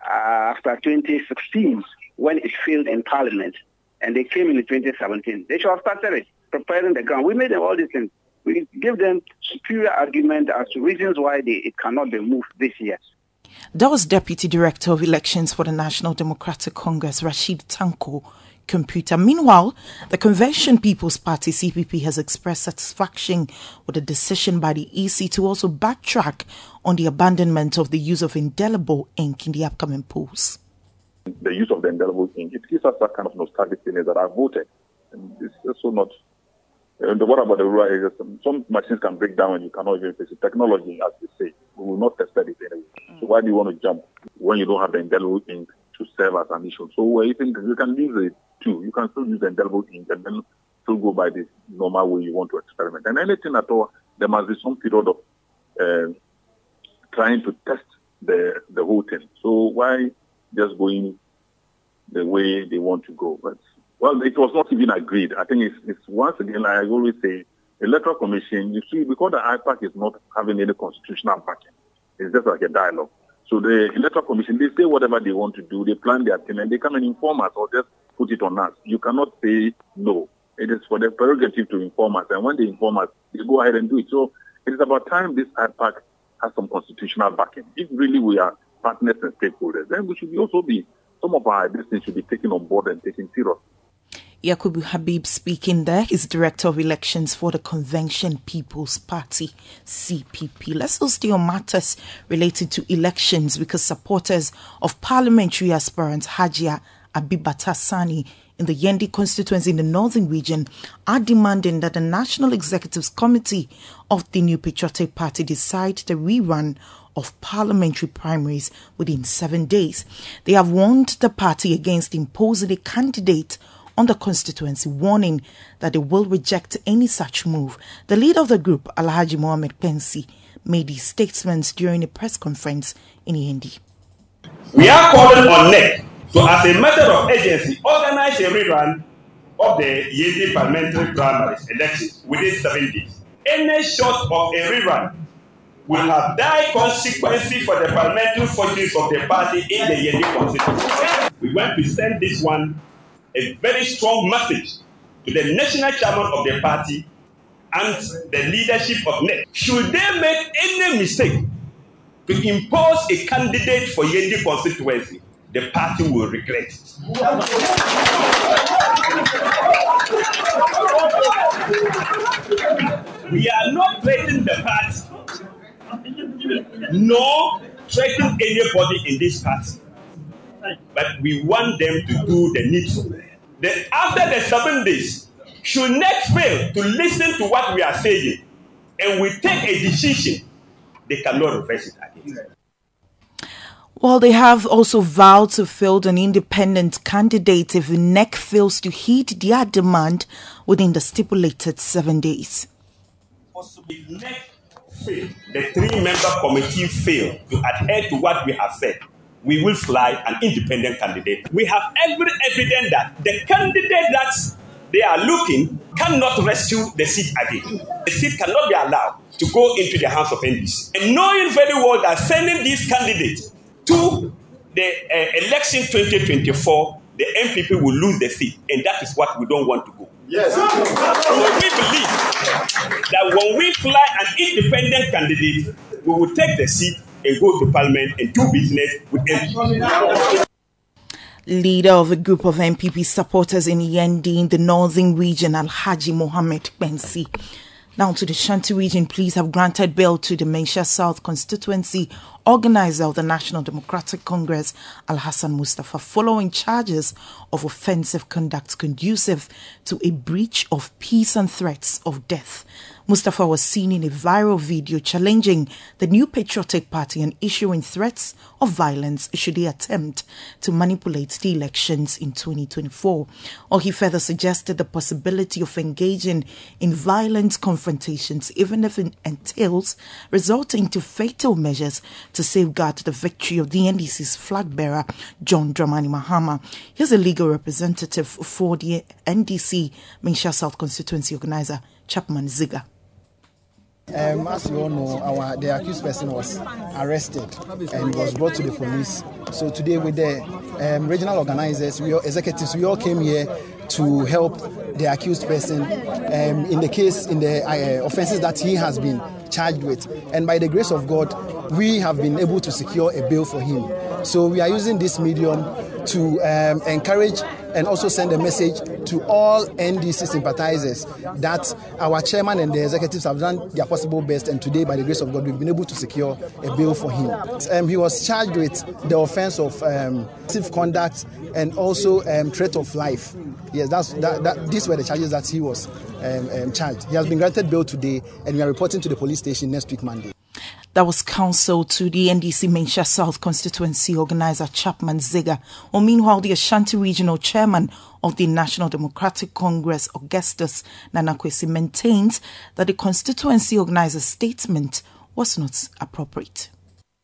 uh, after 2016 when it failed in Parliament. And they came in 2017. They should have started it, preparing the ground. We made them all these things. We give them superior argument as to reasons why they, it cannot be moved this year.
That was Deputy Director of Elections for the National Democratic Congress, Rashid Tanko Computer. Meanwhile, the Convention People's Party CPP has expressed satisfaction with the decision by the EC to also backtrack on the abandonment of the use of indelible ink in the upcoming polls.
the use of the indelible ink, it gives us that kind of nostalgic feeling that I voted And it's also not. And what about the rural areas? Some, some machines can break down and you cannot even face it. Technology, as they say, we will not test it anyway. Mm. So why do you want to jump when you don't have the indelible ink to serve as an issue? So you think you can use it too. You can still use the indelible ink and then still go by the normal way you want to experiment. And anything at all, there must be some period of uh, trying to test the the whole thing. So why just going the way they want to go? But well, it was not even agreed. I think it's, it's once again, I always say, electoral commission. You see, because the IPAC is not having any constitutional backing, it's just like a dialogue. So the electoral commission, they say whatever they want to do, they plan their thing, and they come and inform us or just put it on us. You cannot say no. It is for the prerogative to inform us, and when they inform us, they go ahead and do it. So it is about time this IPAC has some constitutional backing. If really we are partners and stakeholders, then we should also be, some of our business should be taken on board and taken seriously.
Yakubu Habib speaking there. He's Director of Elections for the Convention People's Party, CPP. Let's also stay matters related to elections because supporters of parliamentary aspirant Hajia Abibata Sani in the Yendi constituency in the northern region are demanding that the National Executives Committee of the New Patriotic Party decide the rerun of parliamentary primaries within seven days. They have warned the party against imposing a candidate on the constituency, warning that they will reject any such move. The leader of the group, Alhaji Mohamed Pensi, made these statements during a press conference in Yendi.
We are calling on NEC to, as a matter of agency, organize a rerun of the Yendi parliamentary primaries elections within seven days. Any short of a rerun will have dire consequences for the parliamentary fortunes of the party in the Yendi constituency. We want to send this one a very strong message to the national chairman of the party and the leadership of NEC. Should they make any mistake to impose a candidate for Yendi constituency, the party will regret it. we are not threatening the party, nor threatening anybody in this party. But we want them to do the needful. Then after the seven days, should next fail to listen to what we are saying and we take a decision, they cannot reverse it again.
Well, they have also vowed to field an independent candidate if NEC fails to heed their demand within the stipulated seven days.
If NEC fail, the three-member committee fail to adhere to what we have said, we will fly an independent candidate. We have every evidence that the candidate that they are looking cannot rescue the seat again. The seat cannot be allowed to go into the hands of NDC. And knowing very well that sending this candidate to the uh, election 2024, the NPP will lose the seat, and that is what we don't want to go. Yes. So we believe that when we fly an independent candidate, we will take the seat and go to parliament and do business with.
Leader of a group of NPP supporters in Yendi in the northern region, Alhaji Mohammed Bensi. Now to the Ashanti region, police have granted bail to the Mensha South constituency organizer of the National Democratic Congress, Al Hassan Mustafa, following charges of offensive conduct conducive to a breach of peace and threats of death. Mustafa was seen in a viral video challenging the New Patriotic Party and issuing threats of violence should he attempt to manipulate the elections in 2024. Or he further suggested the possibility of engaging in violent confrontations, even if it entails resorting to fatal measures to safeguard the victory of the NDC's flag bearer, John Dramani Mahama. Here's a legal representative for the NDC Mensha South constituency organizer, Chapman Ziga.
Um, as you all know, our the accused person was arrested and was brought to the police. So today, with the um, regional organizers, we all, executives, we all came here to help the accused person um, in the case, in the uh, offences that he has been charged with. And by the grace of God, we have been able to secure a bail for him. So we are using this medium to um, encourage and also send a message to all NDC sympathizers that our chairman and the executives have done their possible best, and today, by the grace of God, we've been able to secure a bail for him. Um, he was charged with the offense of um, conduct and also um, threat of life. Yes, that's that, that, These were the charges that he was um, um, charged. He has been granted bail today, and we are reporting to the police station next week, Monday.
That was counsel to the NDC Mensah South constituency organizer Chapman Ziga. Well, meanwhile, the Ashanti regional chairman of the National Democratic Congress, Augustus Nana Kwesi, maintains that the constituency organizer's statement was not appropriate.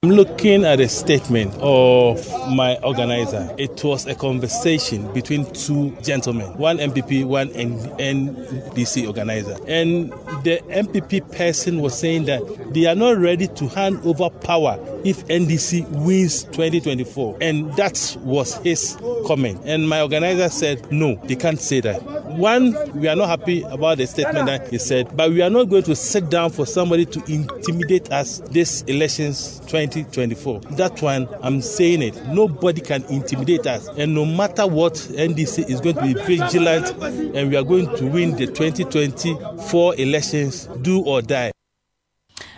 I'm looking at a statement of my organizer. It was a conversation between two gentlemen, one NPP, one NDC organizer. And the NPP person was saying that they are not ready to hand over power if NDC wins 2024. And that was his comment. And my organizer said, no, they can't say that. One, we are not happy about the statement that he said, but we are not going to sit down for somebody to intimidate us this elections 2024. That one, I'm saying it. Nobody can intimidate us. And no matter what, NDC is going to be vigilant and we are going to win the 2024 elections, do or die.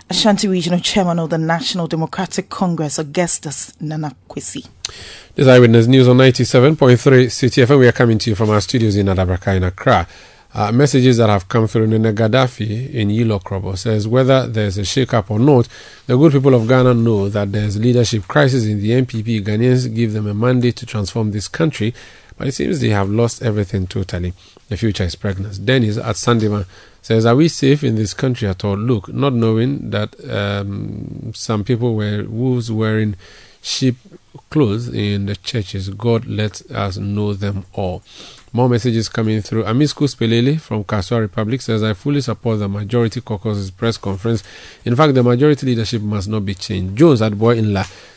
Ashanti Regional Chairman of the National Democratic Congress, Augustus Nana Kwesi.
This is Eyewitness News on 97.3 Citi FM. We are coming to you from our studios in Adabraka in Accra. Uh, messages that have come through Nene Gaddafi in Yilo Krobo says whether there's a shake-up or not, the good people of Ghana know that there's leadership crisis in the NPP. Ghanaians give them a mandate to transform this country, but it seems they have lost everything totally. The future is pregnant. Dennis at Sandema says, Are we safe in this country at all? Look, not knowing that um, some people were wolves wearing sheep clothes in the churches, God let us know them all. More messages coming through. Amiskus Pelele from Kaswa Republic says, I fully support the majority caucus's press conference. In fact, the majority leadership must not be changed. Jones at Boy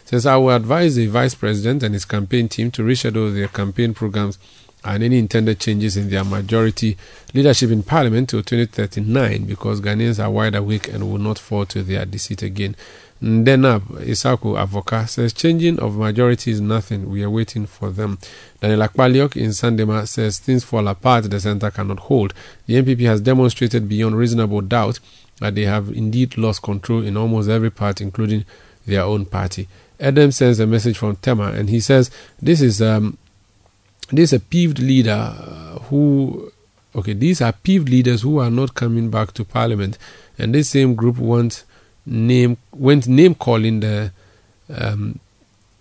says, I will advise the vice president and his campaign team to reschedule their campaign programs and any intended changes in their majority leadership in parliament till 2039 because Ghanaians are wide awake and will not fall to their deceit again. Ndenab Isaku Avoka says changing of majority is nothing. We are waiting for them. Daniel Akpaliok in Sandema says things fall apart, the center cannot hold. The NPP has demonstrated beyond reasonable doubt that they have indeed lost control in almost every part, including their own party. Adam sends a message from Tema and he says, This is um, this is a peeved leader uh, who okay, these are peeved leaders who are not coming back to parliament, and this same group wants name went name calling the um,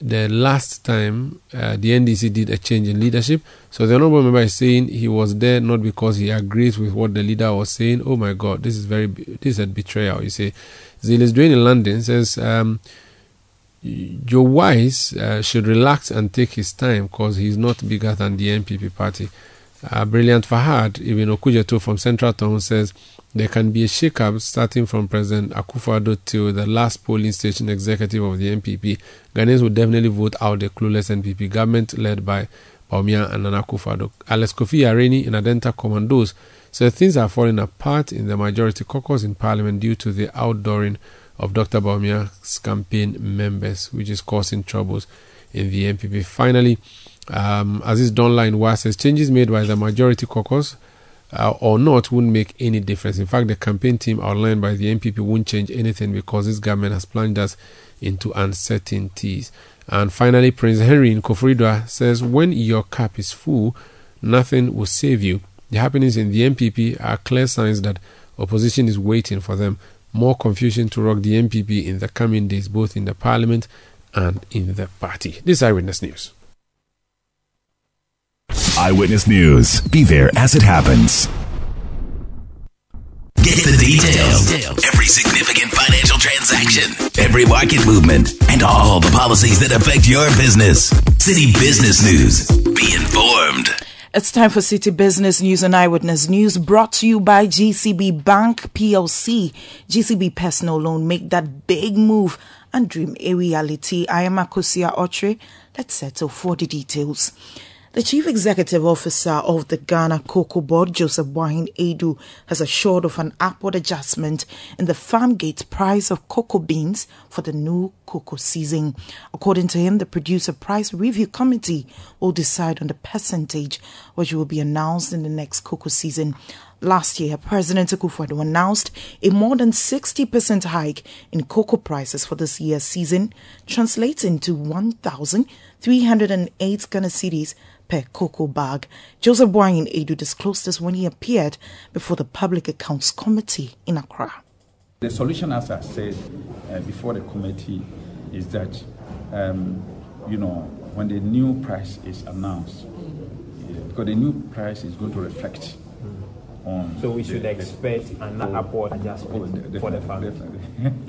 the last time uh, the NDC did a change in leadership. So the honorable member is saying he was there not because he agrees with what the leader was saying. Oh my God, this is very this is a betrayal. You say, Zilis Dwayne in London says. Um, Joe Wise uh, should relax and take his time because he's not bigger than the NPP party. Uh, Brilliant Fahad, Ibn Okujeto from Central Town says there can be a shake-up starting from President Akufo-Addo till the last polling station executive of the NPP. Ghanaians will definitely vote out the clueless NPP government led by Bawumia and Nana Akufo-Addo. Alex Kofi Areni in Adenta Commandos says things are falling apart in the majority caucus in parliament due to the outdooring of Dr. Bawumia's campaign members, which is causing troubles in the NPP. Finally, um, Aziz Donline was says changes made by the majority caucus uh, or not wouldn't make any difference. In fact, the campaign team outlined by the NPP won't change anything because this government has plunged us into uncertainties. And finally, Prince Henry in Koforidua says, When your cup is full, nothing will save you. The happenings in the NPP are clear signs that opposition is waiting for them more confusion to rock the NPP in the coming days, both in the parliament and in the party. This is Eyewitness News.
Eyewitness News. Be there as it happens.
Get the details. Every significant financial transaction, every market movement, and all the policies that affect your business. Citi Business News. Be informed.
It's time for Citi Business News and Eyewitness News brought to you by GCB Bank PLC. GCB Personal Loan. Make that big move and dream a reality. I am Akosia Otre. Let's settle for the details. The Chief Executive Officer of the Ghana Cocoa Board, Joseph Boahen Aidoo, has assured of an upward adjustment in the farm gate price of cocoa beans for the new cocoa season. According to him, the Producer Price Review Committee will decide on the percentage which will be announced in the next cocoa season. Last year, President Akufo-Addo announced a more than 60% hike in cocoa prices for this year's season, translating to 1,308 Ghana cedis per cocoa bag. Joseph Boahen Aidoo disclosed this when he appeared before the Public Accounts Committee in Accra.
The solution, as I said uh, before the committee, is that, um, you know, when the new price is announced, because the new price is going to reflect on.
So we should the, expect an upward adjustment oh, for the family.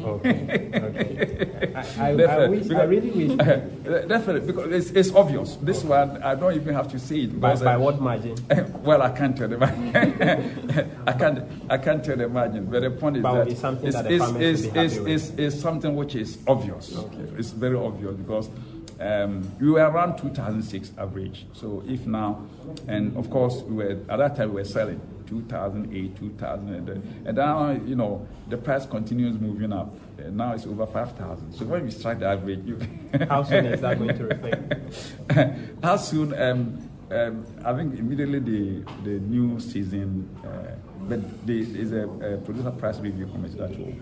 okay, okay. I, I, I, wish, I really wish.
definitely, because it's, it's obvious. This okay. one, I don't even have to see it.
By, by uh, what margin?
well, I can't tell the margin. I can't. I can't tell the margin. But the point is
but
that
it's something
it's,
that
it's,
it's,
it's, it's, something which is obvious. Okay. It's very obvious because. Um, we were around 2006 average. So if now, and of course, we were at that time we were selling 2008, 2000, and now you know the price continues moving up. And now it's over 5,000. So when we strike the average, you
how soon is that going to reflect?
how soon? Um, um, I think immediately the the new season, uh, but there is a, a, producer price review committee that will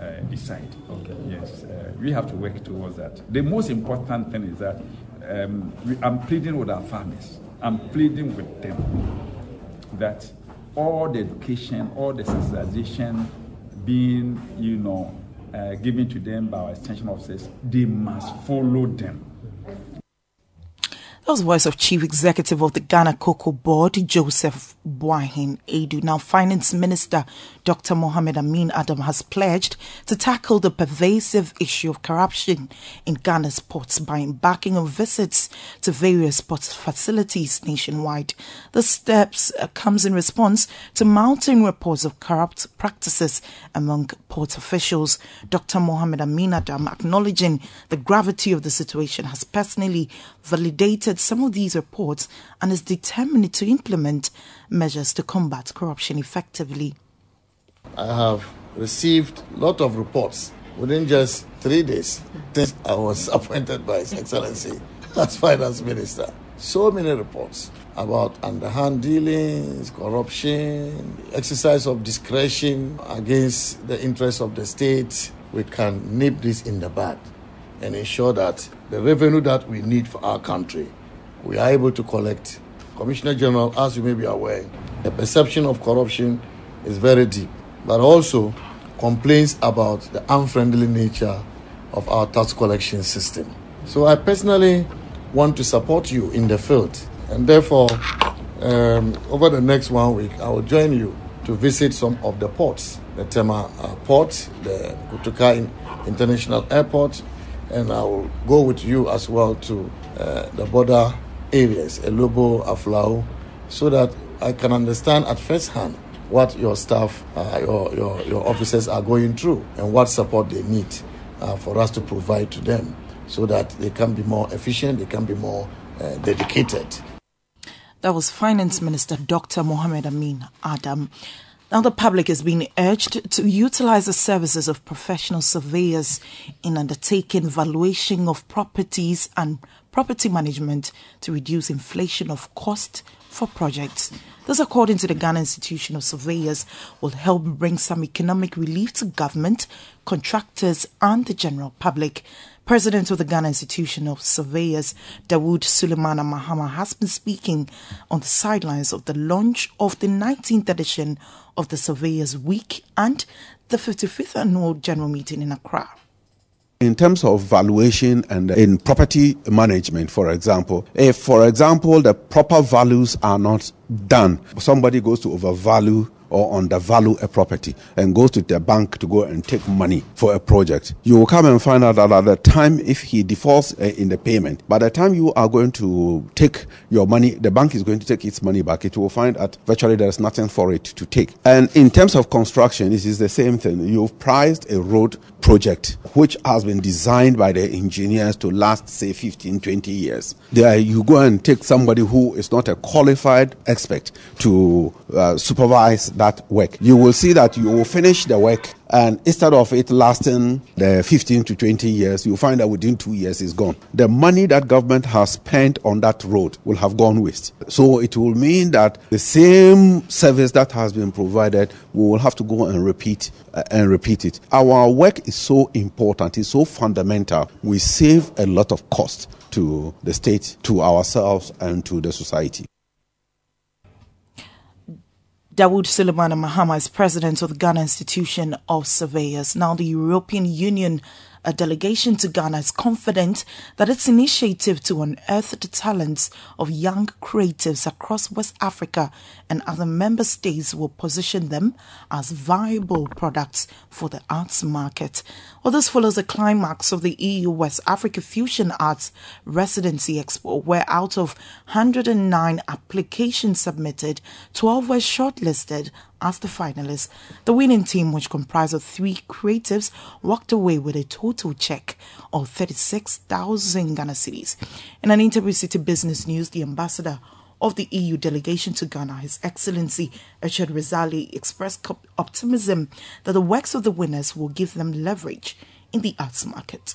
uh, decide.
Okay.
Yes, uh, we have to work towards that. The most important thing is that um, we, I'm pleading with our farmers. I'm pleading with them that all the education, all the sensitization being, you know, uh, given to them by our extension officers, they must follow them.
That was the voice of Chief Executive of the Ghana Cocoa Board, Joseph Boahen Aidoo. Now, Finance Minister Dr. Mohamed Amin Adam has pledged to tackle the pervasive issue of corruption in Ghana's ports by embarking on visits to various port facilities nationwide. The steps uh, comes in response to mounting reports of corrupt practices among port officials. Dr. Mohamed Amin Adam, acknowledging the gravity of the situation, has personally validated some of these reports and is determined to implement measures to combat corruption effectively.
I have received a lot of reports within just three days since I was appointed by His Excellency as Finance Minister. So many reports about underhand dealings, corruption, exercise of discretion against the interests of the state. We can nip this in the bud and ensure that the revenue that we need for our country, we are able to collect. Commissioner General, as you may be aware, the perception of corruption is very deep but also complaints about the unfriendly nature of our tax collection system. So I personally want to support you in the field, and therefore, um, over the next one week, I will join you to visit some of the ports, the Tema uh, port, the Kotoka International Airport, and I will go with you as well to uh, the border areas, Elubo, Aflao, so that I can understand at first hand what your staff, uh, your, your, your officers are going through and what support they need uh, for us to provide to them so that they can be more efficient, they can be more uh, dedicated.
That was Finance Minister Dr. Mohamed Amin Adam. Now, the public is being urged to utilize the services of professional surveyors in undertaking valuation of properties and property management to reduce inflation of cost for projects. This, according to the Ghana Institution of Surveyors, will help bring some economic relief to government, contractors, and the general public. President of the Ghana Institution of Surveyors, Dawood Suleimana Mahama, has been speaking on the sidelines of the launch of the 19th edition of the Surveyors Week and the 55th annual general meeting in Accra.
In terms of valuation and in property management, for example, if, for example, the proper values are not done, somebody goes to overvalue or undervalue a property and goes to the bank to go and take money for a project, you will come and find out that at the time, if he defaults uh, in the payment, by the time you are going to take your money, the bank is going to take its money back. It will find that virtually there is nothing for it to take. And in terms of construction, it is the same thing. You've priced a road project which has been designed by the engineers to last, say, 15, 20 years. There, you go and take somebody who is not a qualified expert to uh, supervise that work. You will see that you will finish the work and instead of it lasting the 15 to 20 years, you find that within two years it's gone. The money that government has spent on that road will have gone waste. So it will mean that the same service that has been provided, we will have to go and repeat uh, and repeat it. Our work is so important, it's so fundamental. We save a lot of cost to the state, to ourselves, and to the society.
Dawood Suleiman Mahama is president of the Ghana Institution of Surveyors. Now, the European Union a delegation to Ghana is confident that its initiative to unearth the talents of young creatives across West Africa and other member states will position them as viable products for the arts market. Well, this follows the climax of the EU West Africa Fusion Arts Residency Expo, where out of 109 applications submitted, 12 were shortlisted as the finalists. The winning team, which comprised of three creatives, walked away with a total check of 36,000 Ghana cedis. In an interview with Citi Business News, the ambassador of the EU delegation to Ghana, His Excellency Irchad Razaaly, expressed optimism that the works of the winners will give them leverage in the arts market.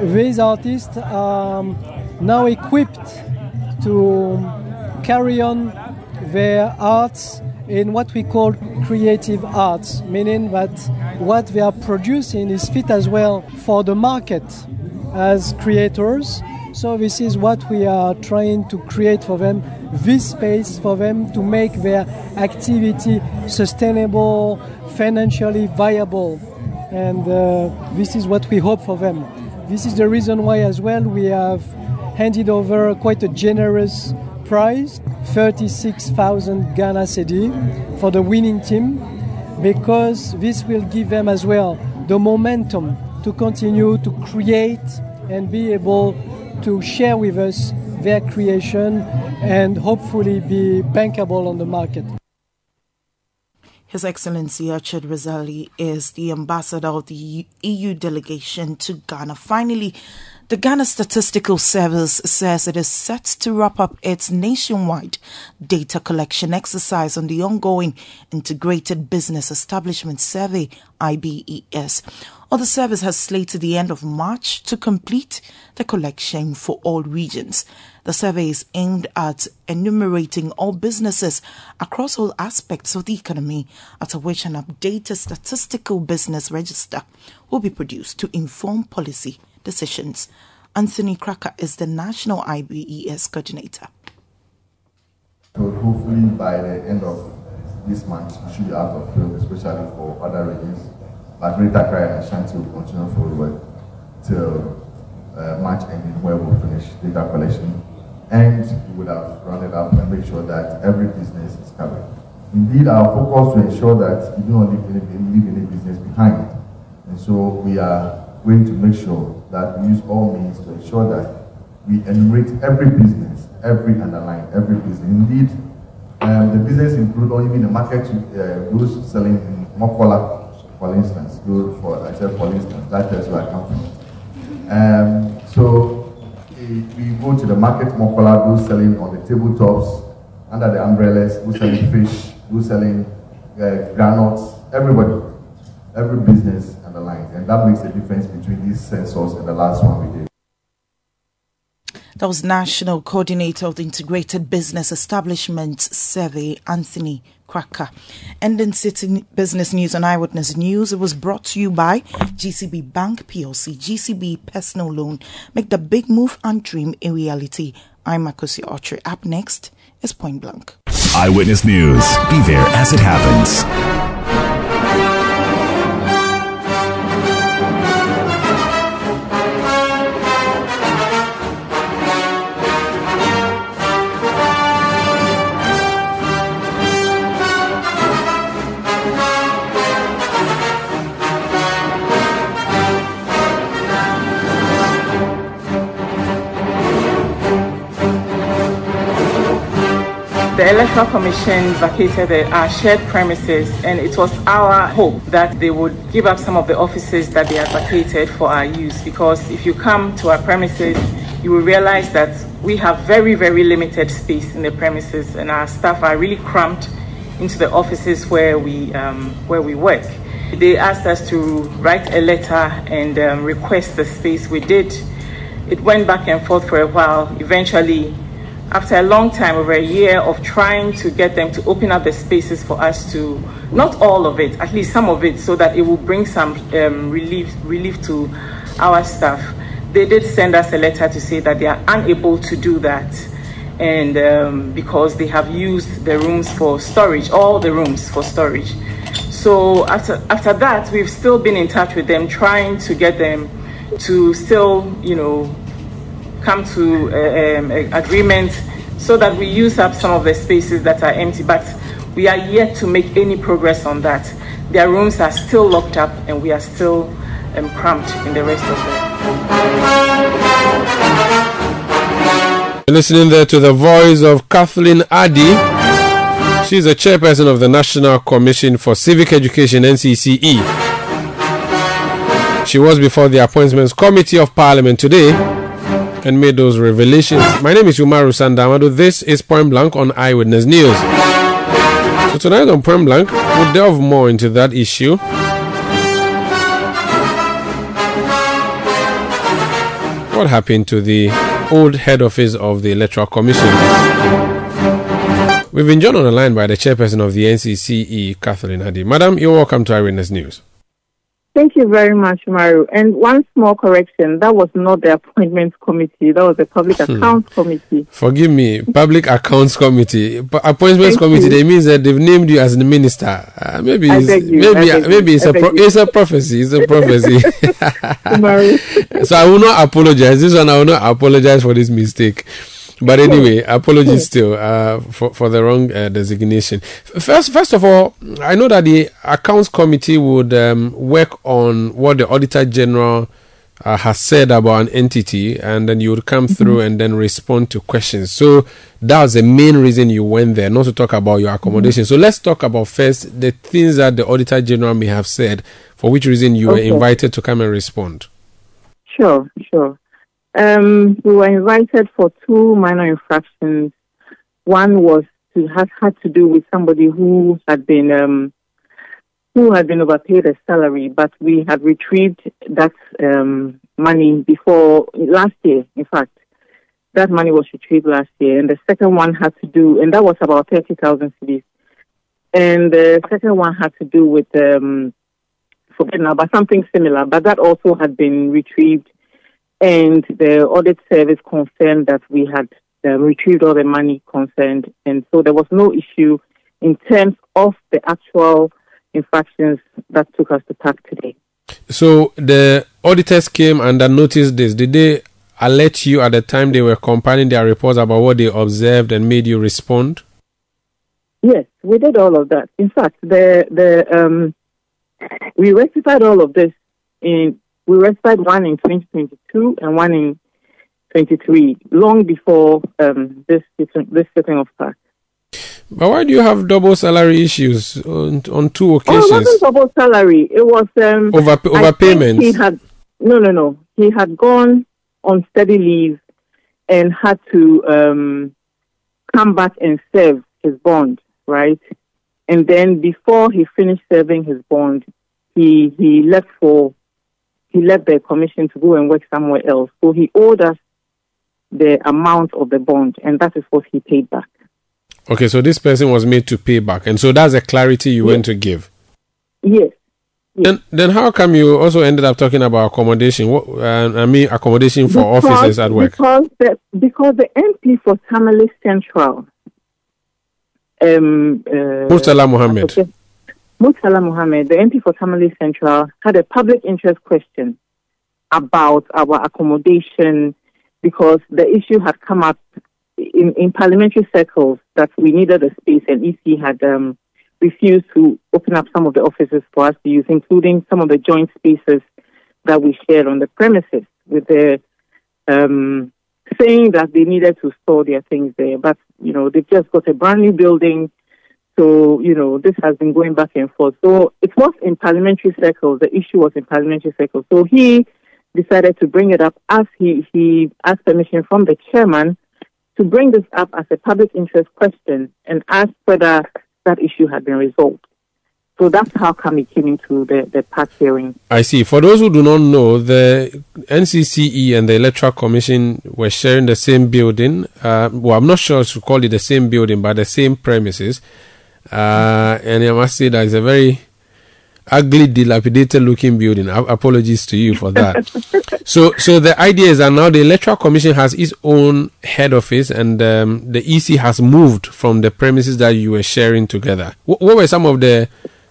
These artists are um, now equipped to carry on their arts in what we call creative arts, meaning that what they are producing is fit as well for the market as creators. So this is what we are trying to create for them, this space for them to make their activity sustainable, financially viable. And uh, this is what we hope for them. This is the reason why as well we have handed over quite a generous prize 36,000 Ghana cedi for the winning team because this will give them as well the momentum to continue to create and be able to share with us their creation and hopefully be bankable on the market.
His Excellency Irchad Razaaly is the ambassador of the EU delegation to Ghana. Finally, the Ghana Statistical Service says it is set to wrap up its nationwide data collection exercise on the ongoing Integrated Business Establishment Survey IBES. Or the service has slated the end of March to complete the collection for all regions. The survey is aimed at enumerating all businesses across all aspects of the economy, after which an updated statistical business register will be produced to inform policy decisions. Anthony Krakah is the national IBES coordinator.
So hopefully by the end of this month, we should be out of field, especially for other regions. Greater Accra and Ashanti will continue forward till uh, March ending, where we'll finish data collection. And we would have rounded up and make sure that every business is covered. Indeed, our focus to ensure that you do not leave any, leave any business behind. And so we are going to make sure that we use all means to ensure that we enumerate every business, every underline, every business. Indeed, um, the business include or even the market uh, those selling in Makola, for instance. Those for I said for instance, that is where I come from. Um, so we go to the market Makola, those selling on the tabletops, under the umbrellas, who's selling fish, who's selling uh, granules, everybody, every business and the lines. And that makes a difference between these census and the last one we did.
That was National Coordinator of the Integrated Business Establishment Survey, Anthony Krakah. And in Citi Business News and Eyewitness News, it was brought to you by GCB Bank PLC, GCB Personal Loan. Make the big move and dream a reality. I'm Makosi Autry. Up next is Point Blank.
Eyewitness News. Be there as it happens.
The Electoral Commission vacated our shared premises, and it was our hope that they would give up some of the offices that they had vacated for our use. Because if you come to our premises, you will realize that we have very, very limited space in the premises, and our staff are really cramped into the offices where we um, where we work. They asked us to write a letter and um, request the space. We did. It went back and forth for a while. Eventually, after a long time, over a year of trying to get them to open up the spaces for us to, not all of it, at least some of it, so that it will bring some um, relief, relief to our staff. They did send us a letter to say that they are unable to do that and um, because they have used the rooms for storage, all the rooms for storage. So after, after that, we've still been in touch with them, trying to get them to still, you know, come to an um, agreement so that we use up some of the spaces that are empty. But we are yet to make any progress on that. Their rooms are still locked up and we are still um, cramped in the rest of
them. Listening there to the voice of Kathleen Addy. She's the chairperson of the National Commission for Civic Education, NCCE. She was before the Appointments Committee of Parliament today and made those revelations. My name is Umaru Sanda Amadu. This is Point Blank on Eyewitness News. So tonight on Point Blank, we'll delve more into that issue. What happened to the old head office of the Electoral Commission? We've been joined on the line by the chairperson of the NCCE, Kathleen Addy. Madam, you're welcome to Eyewitness News.
Thank you very much, Maru. And one small correction that was not the appointments committee, that was the public hmm. accounts committee.
Forgive me, public accounts committee. appointments Thank committee, you. that means that they've named you as the minister. Uh, maybe it's, maybe, maybe it's, a pro- it's a prophecy. It's a prophecy. so I will not apologize. This one, I will not apologize for this mistake. But anyway, apologies still uh, for for the wrong uh, designation. First, first of all, I know that the accounts committee would um, work on what the auditor general uh, has said about an entity, and then you would come mm-hmm. through and then respond to questions. So that was the main reason you went there, not to talk about your accommodation. Mm-hmm. So let's talk about first the things that the auditor general may have said, for which reason you okay. were invited to come and respond.
Sure, sure. Um, we were invited for two minor infractions. One was to have had to do with somebody who had been um, who had been overpaid a salary, but we had retrieved that um, money before last year. In fact, that money was retrieved last year, and the second one had to do, and that was about thirty thousand cedis. And the second one had to do with um, forget now, but something similar. But that also had been retrieved and the audit service confirmed that we had um, retrieved all the money concerned, and so there was no issue in terms of the actual infractions that took us to task today.
So the auditors came and noticed this. Did they alert you at the time they were compiling their reports about what they observed and made you respond?
Yes, we did all of that. In fact, the the um, we rectified all of this in we rectified one in 2022 and one in 23, long before um, this this setting of tax.
But why do you have double salary issues on, on two occasions?
Oh, it wasn't double salary. It was um,
over overpayment.
He had no, no, no. He had gone on study leave and had to um, come back and serve his bond, right? And then before he finished serving his bond, he he left for he left the commission to go and work somewhere else. So he owed us the amount of the bond, and that is what he paid back.
Okay, so this person was made to pay back, and so that's a clarity you yes. went to give.
Yes.
yes. Then, then how come you also ended up talking about accommodation? What, uh, I mean, accommodation for because, officers at work.
Because the, because the MP for Tamale Central, um, uh,
Murtala Mohammed.
Murtala Mohammed, the MP for Tamale Central, had a public interest question about our accommodation because the issue had come up in, in parliamentary circles that we needed a space and EC had um, refused to open up some of the offices for us to use, including some of the joint spaces that we shared on the premises with the um, saying that they needed to store their things there, but you know they've just got a brand new building, so you know this has been going back and forth. So it was in parliamentary circles. The issue was in parliamentary circles. So he decided to bring it up as he he asked permission from the chairman to bring this up as a public interest question and ask whether that issue had been resolved. So that's how come it came into the, the part hearing.
I see. For those who do not know, the NCCE and the Electoral Commission were sharing the same building. Uh, well, I'm not sure to call it the same building, but the same premises. Uh, and I must say that it's a very ugly, dilapidated looking building. apologies to you for that. so, so the idea is that now the Electoral Commission has its own head office, and um, the EC has moved from the premises that you were sharing together. W- what were some of the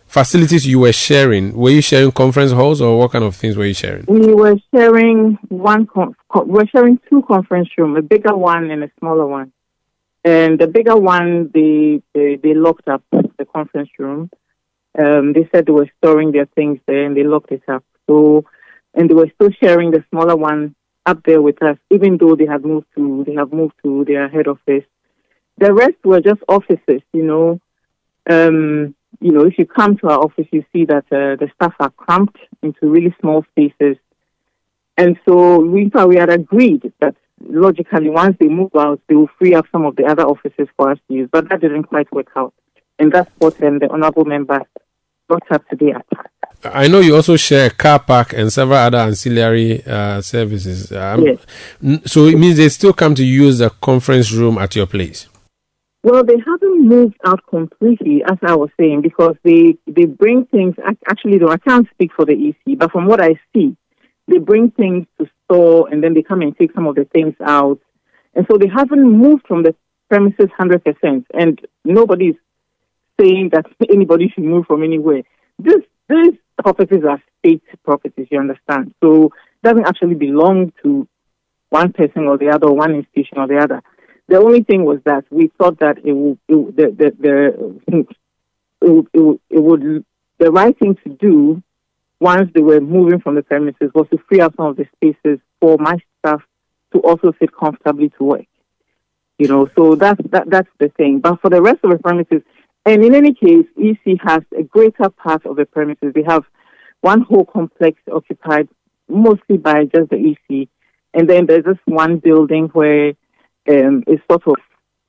facilities you were sharing? Were you sharing conference halls, or what kind of things were you sharing?
We were sharing one. Con- we were sharing two conference rooms, a bigger one and a smaller one. And the bigger one, they they, they locked up the conference room um, they said they were storing their things there and they locked it up. So, and they were still sharing the smaller one up there with us, even though they have moved to they have moved to their head office. The rest were just offices, you know. Um, you know, if you come to our office, you see that uh, the staff are cramped into really small spaces. And so we thought we had agreed that logically, once they move out, they will free up some of the other offices for us to use. But that didn't quite work out. And that's what um, the honorable member brought up today
I know you also share a car park and several other ancillary uh, services. Um,
yes.
So it means they still come to use the conference room at your place.
Well, they haven't moved out completely, as I was saying, because they they bring things. Actually, though I can't speak for the EC, but from what I see, they bring things to store and then they come and take some of the things out, and so they haven't moved from the premises hundred percent, and nobody's saying that anybody should move from anywhere. This these properties are state properties, you understand. So it doesn't actually belong to one person or the other, or one institution or the other. The only thing was that we thought that it would, it, the, the, the, it, it, it would, the right thing to do once they were moving from the premises was to free up some of the spaces for my staff to also sit comfortably to work. You know, so that's that, that's the thing. But for the rest of the premises, and in any case, EC has a greater part of the premises. They have one whole complex occupied mostly by just the EC. And then there's this one building where um, it's sort of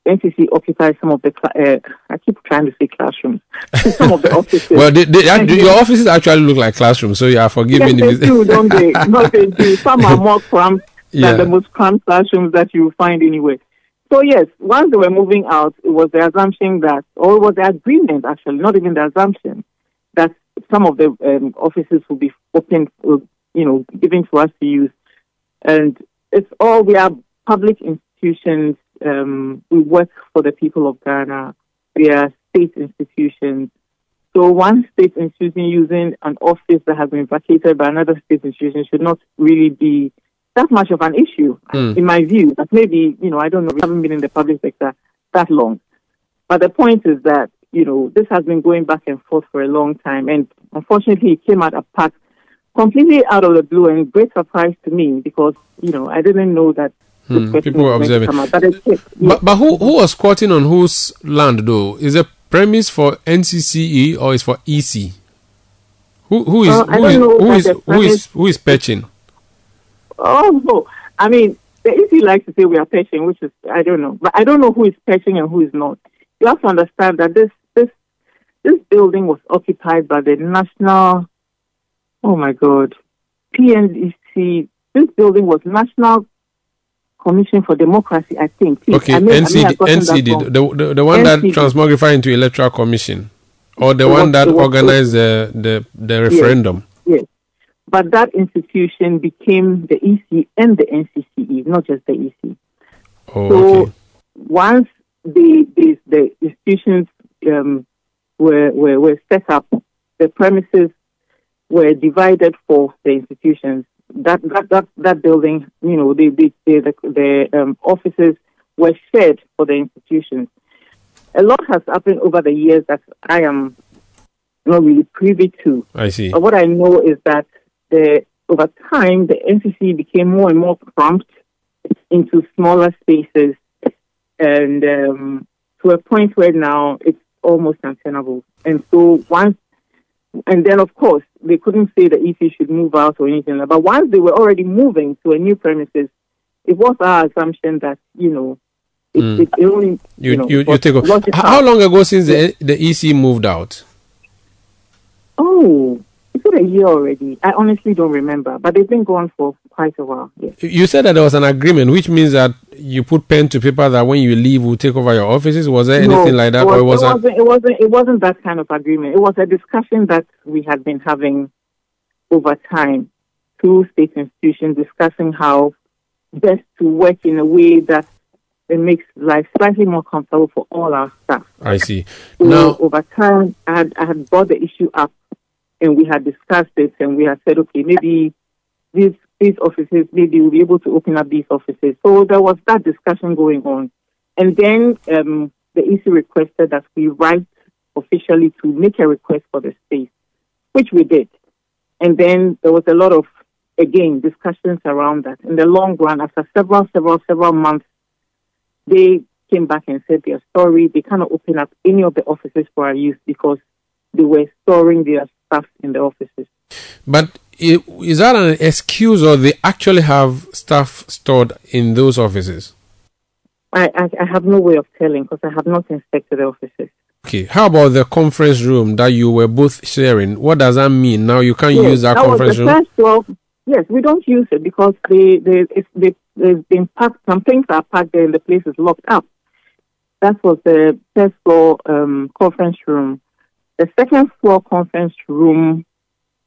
NCC occupies some of the. Uh, I keep trying to say classrooms. some of the offices.
well, they, they, your offices actually look like classrooms, so you are forgiven.
Yes, they do, don't they? no, they do. Some are more cramped yeah. than the most cramped classrooms that you find anywhere. So yes, once they were moving out, it was the assumption that, or it was the agreement actually, not even the assumption, that some of the um, offices will be open, uh, you know, given to us to use. And it's all, we are public institutions. Um, we work for the people of Ghana. We are state institutions. So one state institution using an office that has been vacated by another state institution should not really be that much of an issue, mm. in my view. But maybe, you know, I don't know, we haven't been in the public sector that long. But the point is that, you know, this has been going back and forth for a long time. And unfortunately, it came out apart completely out of the blue and great surprise to me because, you know, I didn't know that.
Hmm. People were observing. But, it, but, but who, who was squatting on whose land, though? Is it premise for NCCE or is for EC? Who, who is, uh, who, is, who, is, who, is, who is patching?
Oh, no. I mean, the EC likes to say we are patching, which is, I don't know. But I don't know who is patching and who is not. You have to understand that this, this, this building was occupied by the National, oh my God, PNDC. This building was National Commission for Democracy, I think.
Please, okay, I may, NCD, NCD the, the, the one NCD. that transmogrified into Electoral Commission, or the one that organized the, the, the referendum.
Yes. yes. But that institution became the EC and the NCCE, not just the EC.
Oh,
so
okay.
once the, the, the institutions um, were, were, were set up, the premises were divided for the institutions. That that that, that building, you know, the the the, the um, offices were shared for the institutions. A lot has happened over the years that I am not really privy to.
I see.
But what I know is that the over time, the NCC became more and more cramped into smaller spaces, and um, to a point where now it's almost untenable. And so once, and then of course they couldn't say the EC should move out or anything. But once they were already moving to a new premises, it was our assumption that you know. It,
Mm.
it only
You,
you, know,
you, you take
it
How how long ago since the, the EC moved out?
Oh, it's been a year already. I honestly don't remember, but they've been gone for quite a while. Yes.
You said that there was an agreement, which means that you put pen to paper that when you leave, we'll take over your offices. Was there
No,
anything like that,
It,
or it
was,
was
not it wasn't. It wasn't that kind of agreement. It was a discussion that we had been having over time, two state institutions discussing how best to work in a way that it makes life slightly more comfortable for all our staff.
I see.
So
Now,
over time, I had, I had brought the issue up, and we had discussed it, and we had said, okay, maybe these these offices, maybe we'll be able to open up these offices. So there was that discussion going on, and then um, the EC requested that we write officially to make a request for the space, which we did, and then there was a lot of again discussions around that. In the long run, after several, several, several months they came back and said their story. They cannot open up any of the offices for our use because they were storing their stuff in the offices.
but is that an excuse, or they actually have stuff stored in those offices?
I, I, I have no way of telling because I have not inspected the offices.
Okay. How about the conference room that you were both sharing? What does that mean? Now you can't
Yes,
use that,
was
conference room.
first. Yes, we don't use it because they, they, it's, they, they've been packed, some things are packed there and the place is locked up. That was the first floor um, conference room. The second floor conference room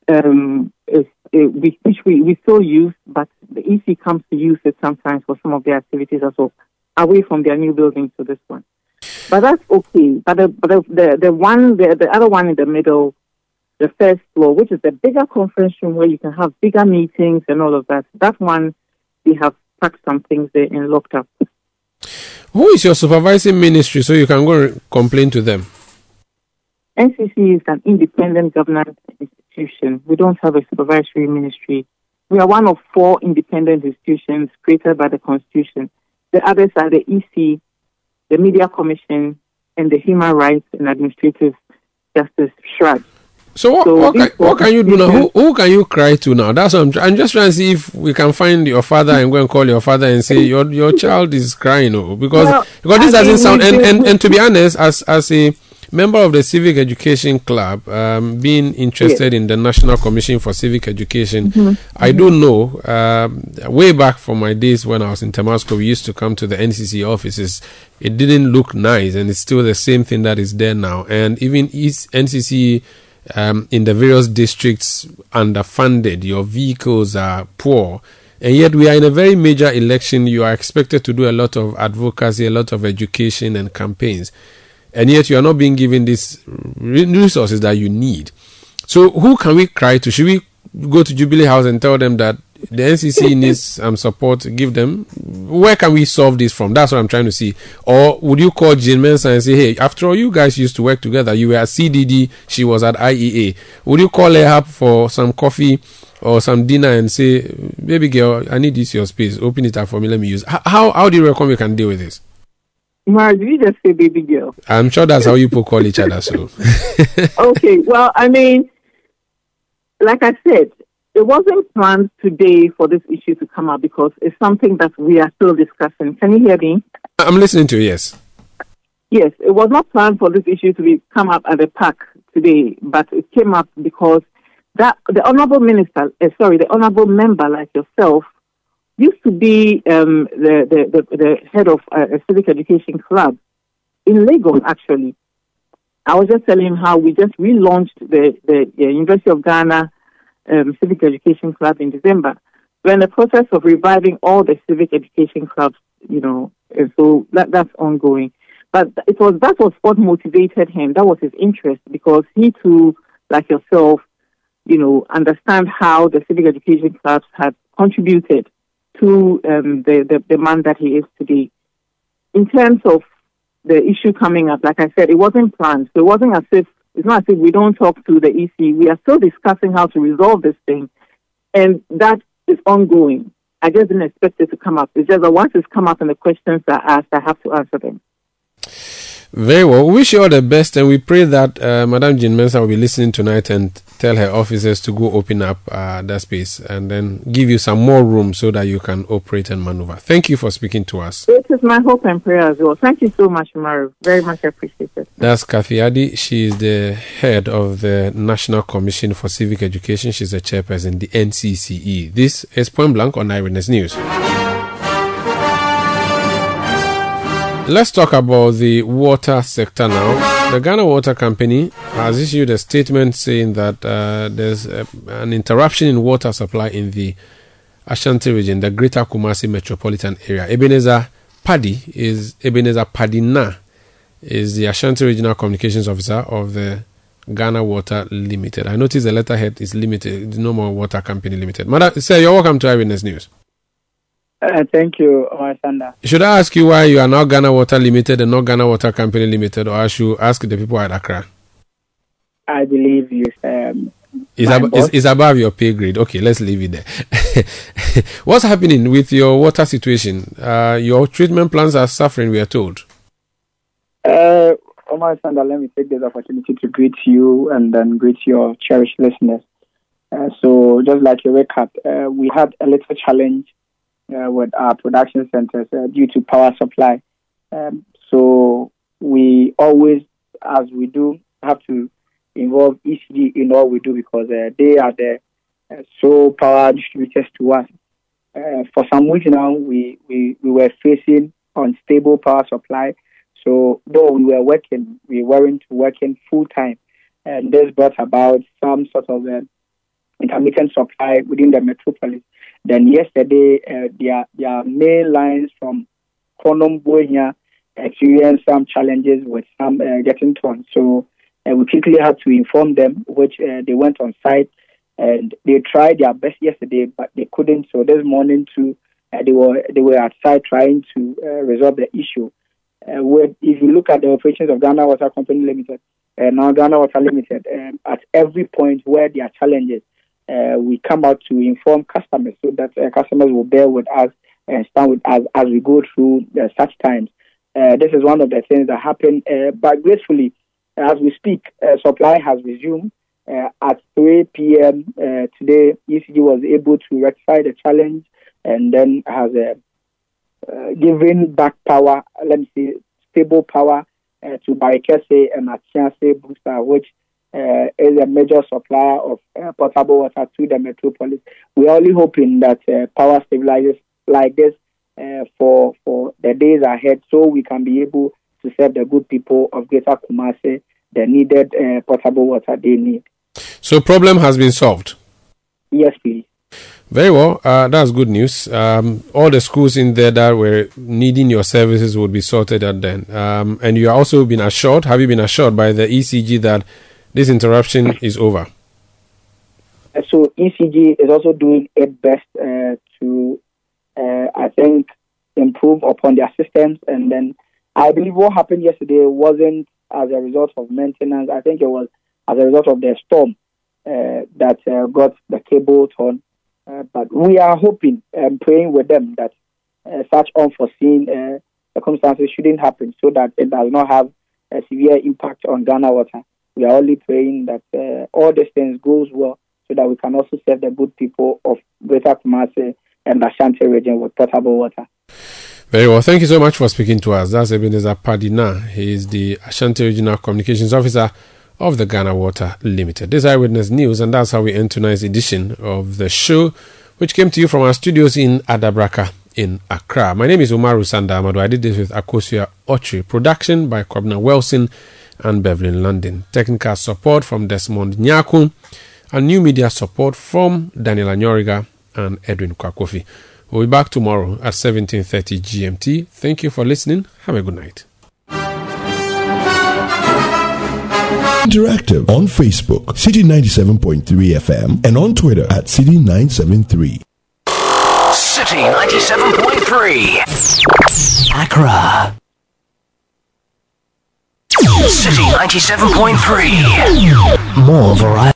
um, is uh, we, which we, we still use, but the EC comes to use it sometimes for some of their activities as well, away from their new building to this one. But that's okay. But the but the, the, the one the, the other one in the middle, the first floor, which is the bigger conference room where you can have bigger meetings and all of that. That one we have packed some things there and locked up.
Who is your supervising ministry so you can go complain to them?
NCC is an independent government institution. We don't have a supervisory ministry. We are one of four independent institutions created by the Constitution. The others are the EC, the Media Commission, and the Human Rights and Administrative Justice CHRAJ.
So what,
So
what, can, what can you do now? Who, who can you cry to now? That's what I'm, I'm just trying to see if we can find your father and go and call your father and say your your child is crying. Oh, because
Well,
because this
I
doesn't
mean,
sound. And, and, and to be honest, as as a member of the Civic Education Club, um, being interested in the National Commission for Civic Education,
Mhm.
I do know um, way back from my days when I was in Tamasco, we used to come to the NCC offices. It didn't look nice, and it's still the same thing that is there now. And even East NCC um, in the various districts underfunded, your vehicles are poor. And yet, we are in a very major election. You are expected to do a lot of advocacy, a lot of education and campaigns. And yet, you are not being given these resources that you need. So, who can we cry to? Should we go to Jubilee House and tell them that the NCC needs um, support? Give them. Where can we solve this from? That's what I'm trying to see. Or would you call Jean Mensa and say, hey, after all, you guys used to work together. You were at CDD, she was at IEA. Would you call her up for some coffee or some dinner and say, baby girl, I need this your space. Open it up for me. Let me use. How how do you reckon we can deal with this?
Did you just say baby girl?
I'm sure that's how you people call each other. So
okay, well, I mean, like I said, it wasn't planned today for this issue to come up because it's something that we are still discussing. Can you hear me?
I'm listening to you. Yes.
Yes, it was not planned for this issue to be come up at the park today, but it came up because that the honourable minister, uh, sorry, the honourable member like yourself, used to be um, the, the, the the head of uh, a civic education club in Lagos. Actually, I was just telling him how we just relaunched the the, the University of Ghana um, Civic Education Club in December. We're in the process of reviving all the civic education clubs, you know, so that that's ongoing. But it was that was what motivated him. That was his interest because he too, like yourself, you know, understand how the civic education clubs have contributed to um, the, the the man that he is today. In terms of the issue coming up, like I said, it wasn't planned. So it wasn't as if it's not as if we don't talk to the EC. We are still discussing how to resolve this thing, and that is ongoing. I just didn't expect it to come up. It's just that once it's come up and the questions are asked, I have to answer them.
Very well. We wish you all the best, and we pray that uh, Madam Jean Mensa will be listening tonight and tell her officers to go open up uh, that space and then give you some more room so that you can operate and maneuver. Thank you for speaking to us.
It is my hope and prayer as well. Thank you so much, Maru. Very much appreciated.
That's Kathy Addy. She is the head of the National Commission for Civic Education. She's the chairperson, the NCCE. This is Point Blank on Eyewitness News. Let's talk about the water sector now. The Ghana Water Company has issued a statement saying that uh, there's a, an interruption in water supply in the Ashanti region, the Greater Kumasi metropolitan area. Ebenezer Paddy is Ebenezer Padina is the Ashanti Regional Communications Officer of the Ghana Water Limited. I notice the letterhead is limited. No more Water Company Limited. Madam, sir, you're welcome to Eyewitness News.
Uh, thank you, Sanda.
Should I ask you why you are not Ghana Water Limited and not Ghana Water Company Limited, or should I should ask the people at Accra?
I believe you. Um,
is, ab- is, is above your pay grade. Okay, let's leave it there. What's happening with your water situation? Uh, your treatment plants are suffering, we are told.
Uh, Omar Sanda, let me take this opportunity to greet you and then greet your cherished listeners. Uh, so, just like a recap, uh, we had a little challenge with our production centers uh, due to power supply. Um, so we always, as we do, have to involve ECG in all we do because uh, they are the uh, sole power distributors to us. Uh, for some weeks now, we, we, we were facing unstable power supply. So though we were working, we weren't working full time. And this brought about some sort of uh, intermittent supply within the metropolis. Then yesterday, uh, their their main lines from Konom Bohia experienced some challenges with some uh, getting torn. So uh, we quickly had to inform them, which uh, they went on site and they tried their best yesterday, but they couldn't. So this morning too, uh, they were they were outside trying to uh, resolve the issue. With, if you look at the operations of Ghana Water Company Limited, uh, now Ghana Water Limited, um, at every point where there are challenges, uh, we come out to inform customers so that uh, customers will bear with us and stand with us as we go through uh, such times. Uh, this is one of the things that happen. Uh, but gracefully, as we speak, supply has resumed. at 3 p.m. today, ECG was able to rectify the challenge and then has given back power, let me see, stable power to Barekese and Achiase booster, which uh, is a major supplier of uh, potable water to the metropolis. We're only hoping that uh, power stabilizes like this uh, for for the days ahead, so we can be able to serve the good people of Greater Kumasi the needed uh, potable water they need.
So, problem has been solved.
Yes, please.
Very well. Uh, that's good news. Um, all the schools in there that were needing your services would be sorted out then. Um, and you are also been assured, have you been assured by the ECG that this interruption is over.
So ECG is also doing its best uh, to, uh, I think, improve upon their systems. And then I believe what happened yesterday wasn't as a result of maintenance. I think it was as a result of the storm uh, that uh, got the cable torn. Uh, but we are hoping and praying with them that uh, such unforeseen circumstances shouldn't happen so that it does not have a severe impact on Ghana water we are only praying that uh, all these things goes well so that we can also serve the good people of Greater Kumasi and Ashanti region with potable water.
Very well. Thank you so much for speaking to us. That's Ebenezer Padina. He is the Ashanti Regional Communications Officer of the Ghana Water Limited. This is Eyewitness News, and that's how we end tonight's edition of the show, which came to you from our studios in Adabraka in Accra. My name is Umaru Sanda I did this with Akosia Ochi. Production by Kobna Wilson and Beverly London. Technical support from Desmond Nyaku and new media support from Daniela Nyoriga and Edwin Kwakofi. We'll be back tomorrow at 17.30 GMT. Thank you for listening. Have a good night.
Interactive on Facebook, Citi 97.3 FM, and on Twitter at Citi 973.
City 97.3. Accra. Citi 97.3. More variety.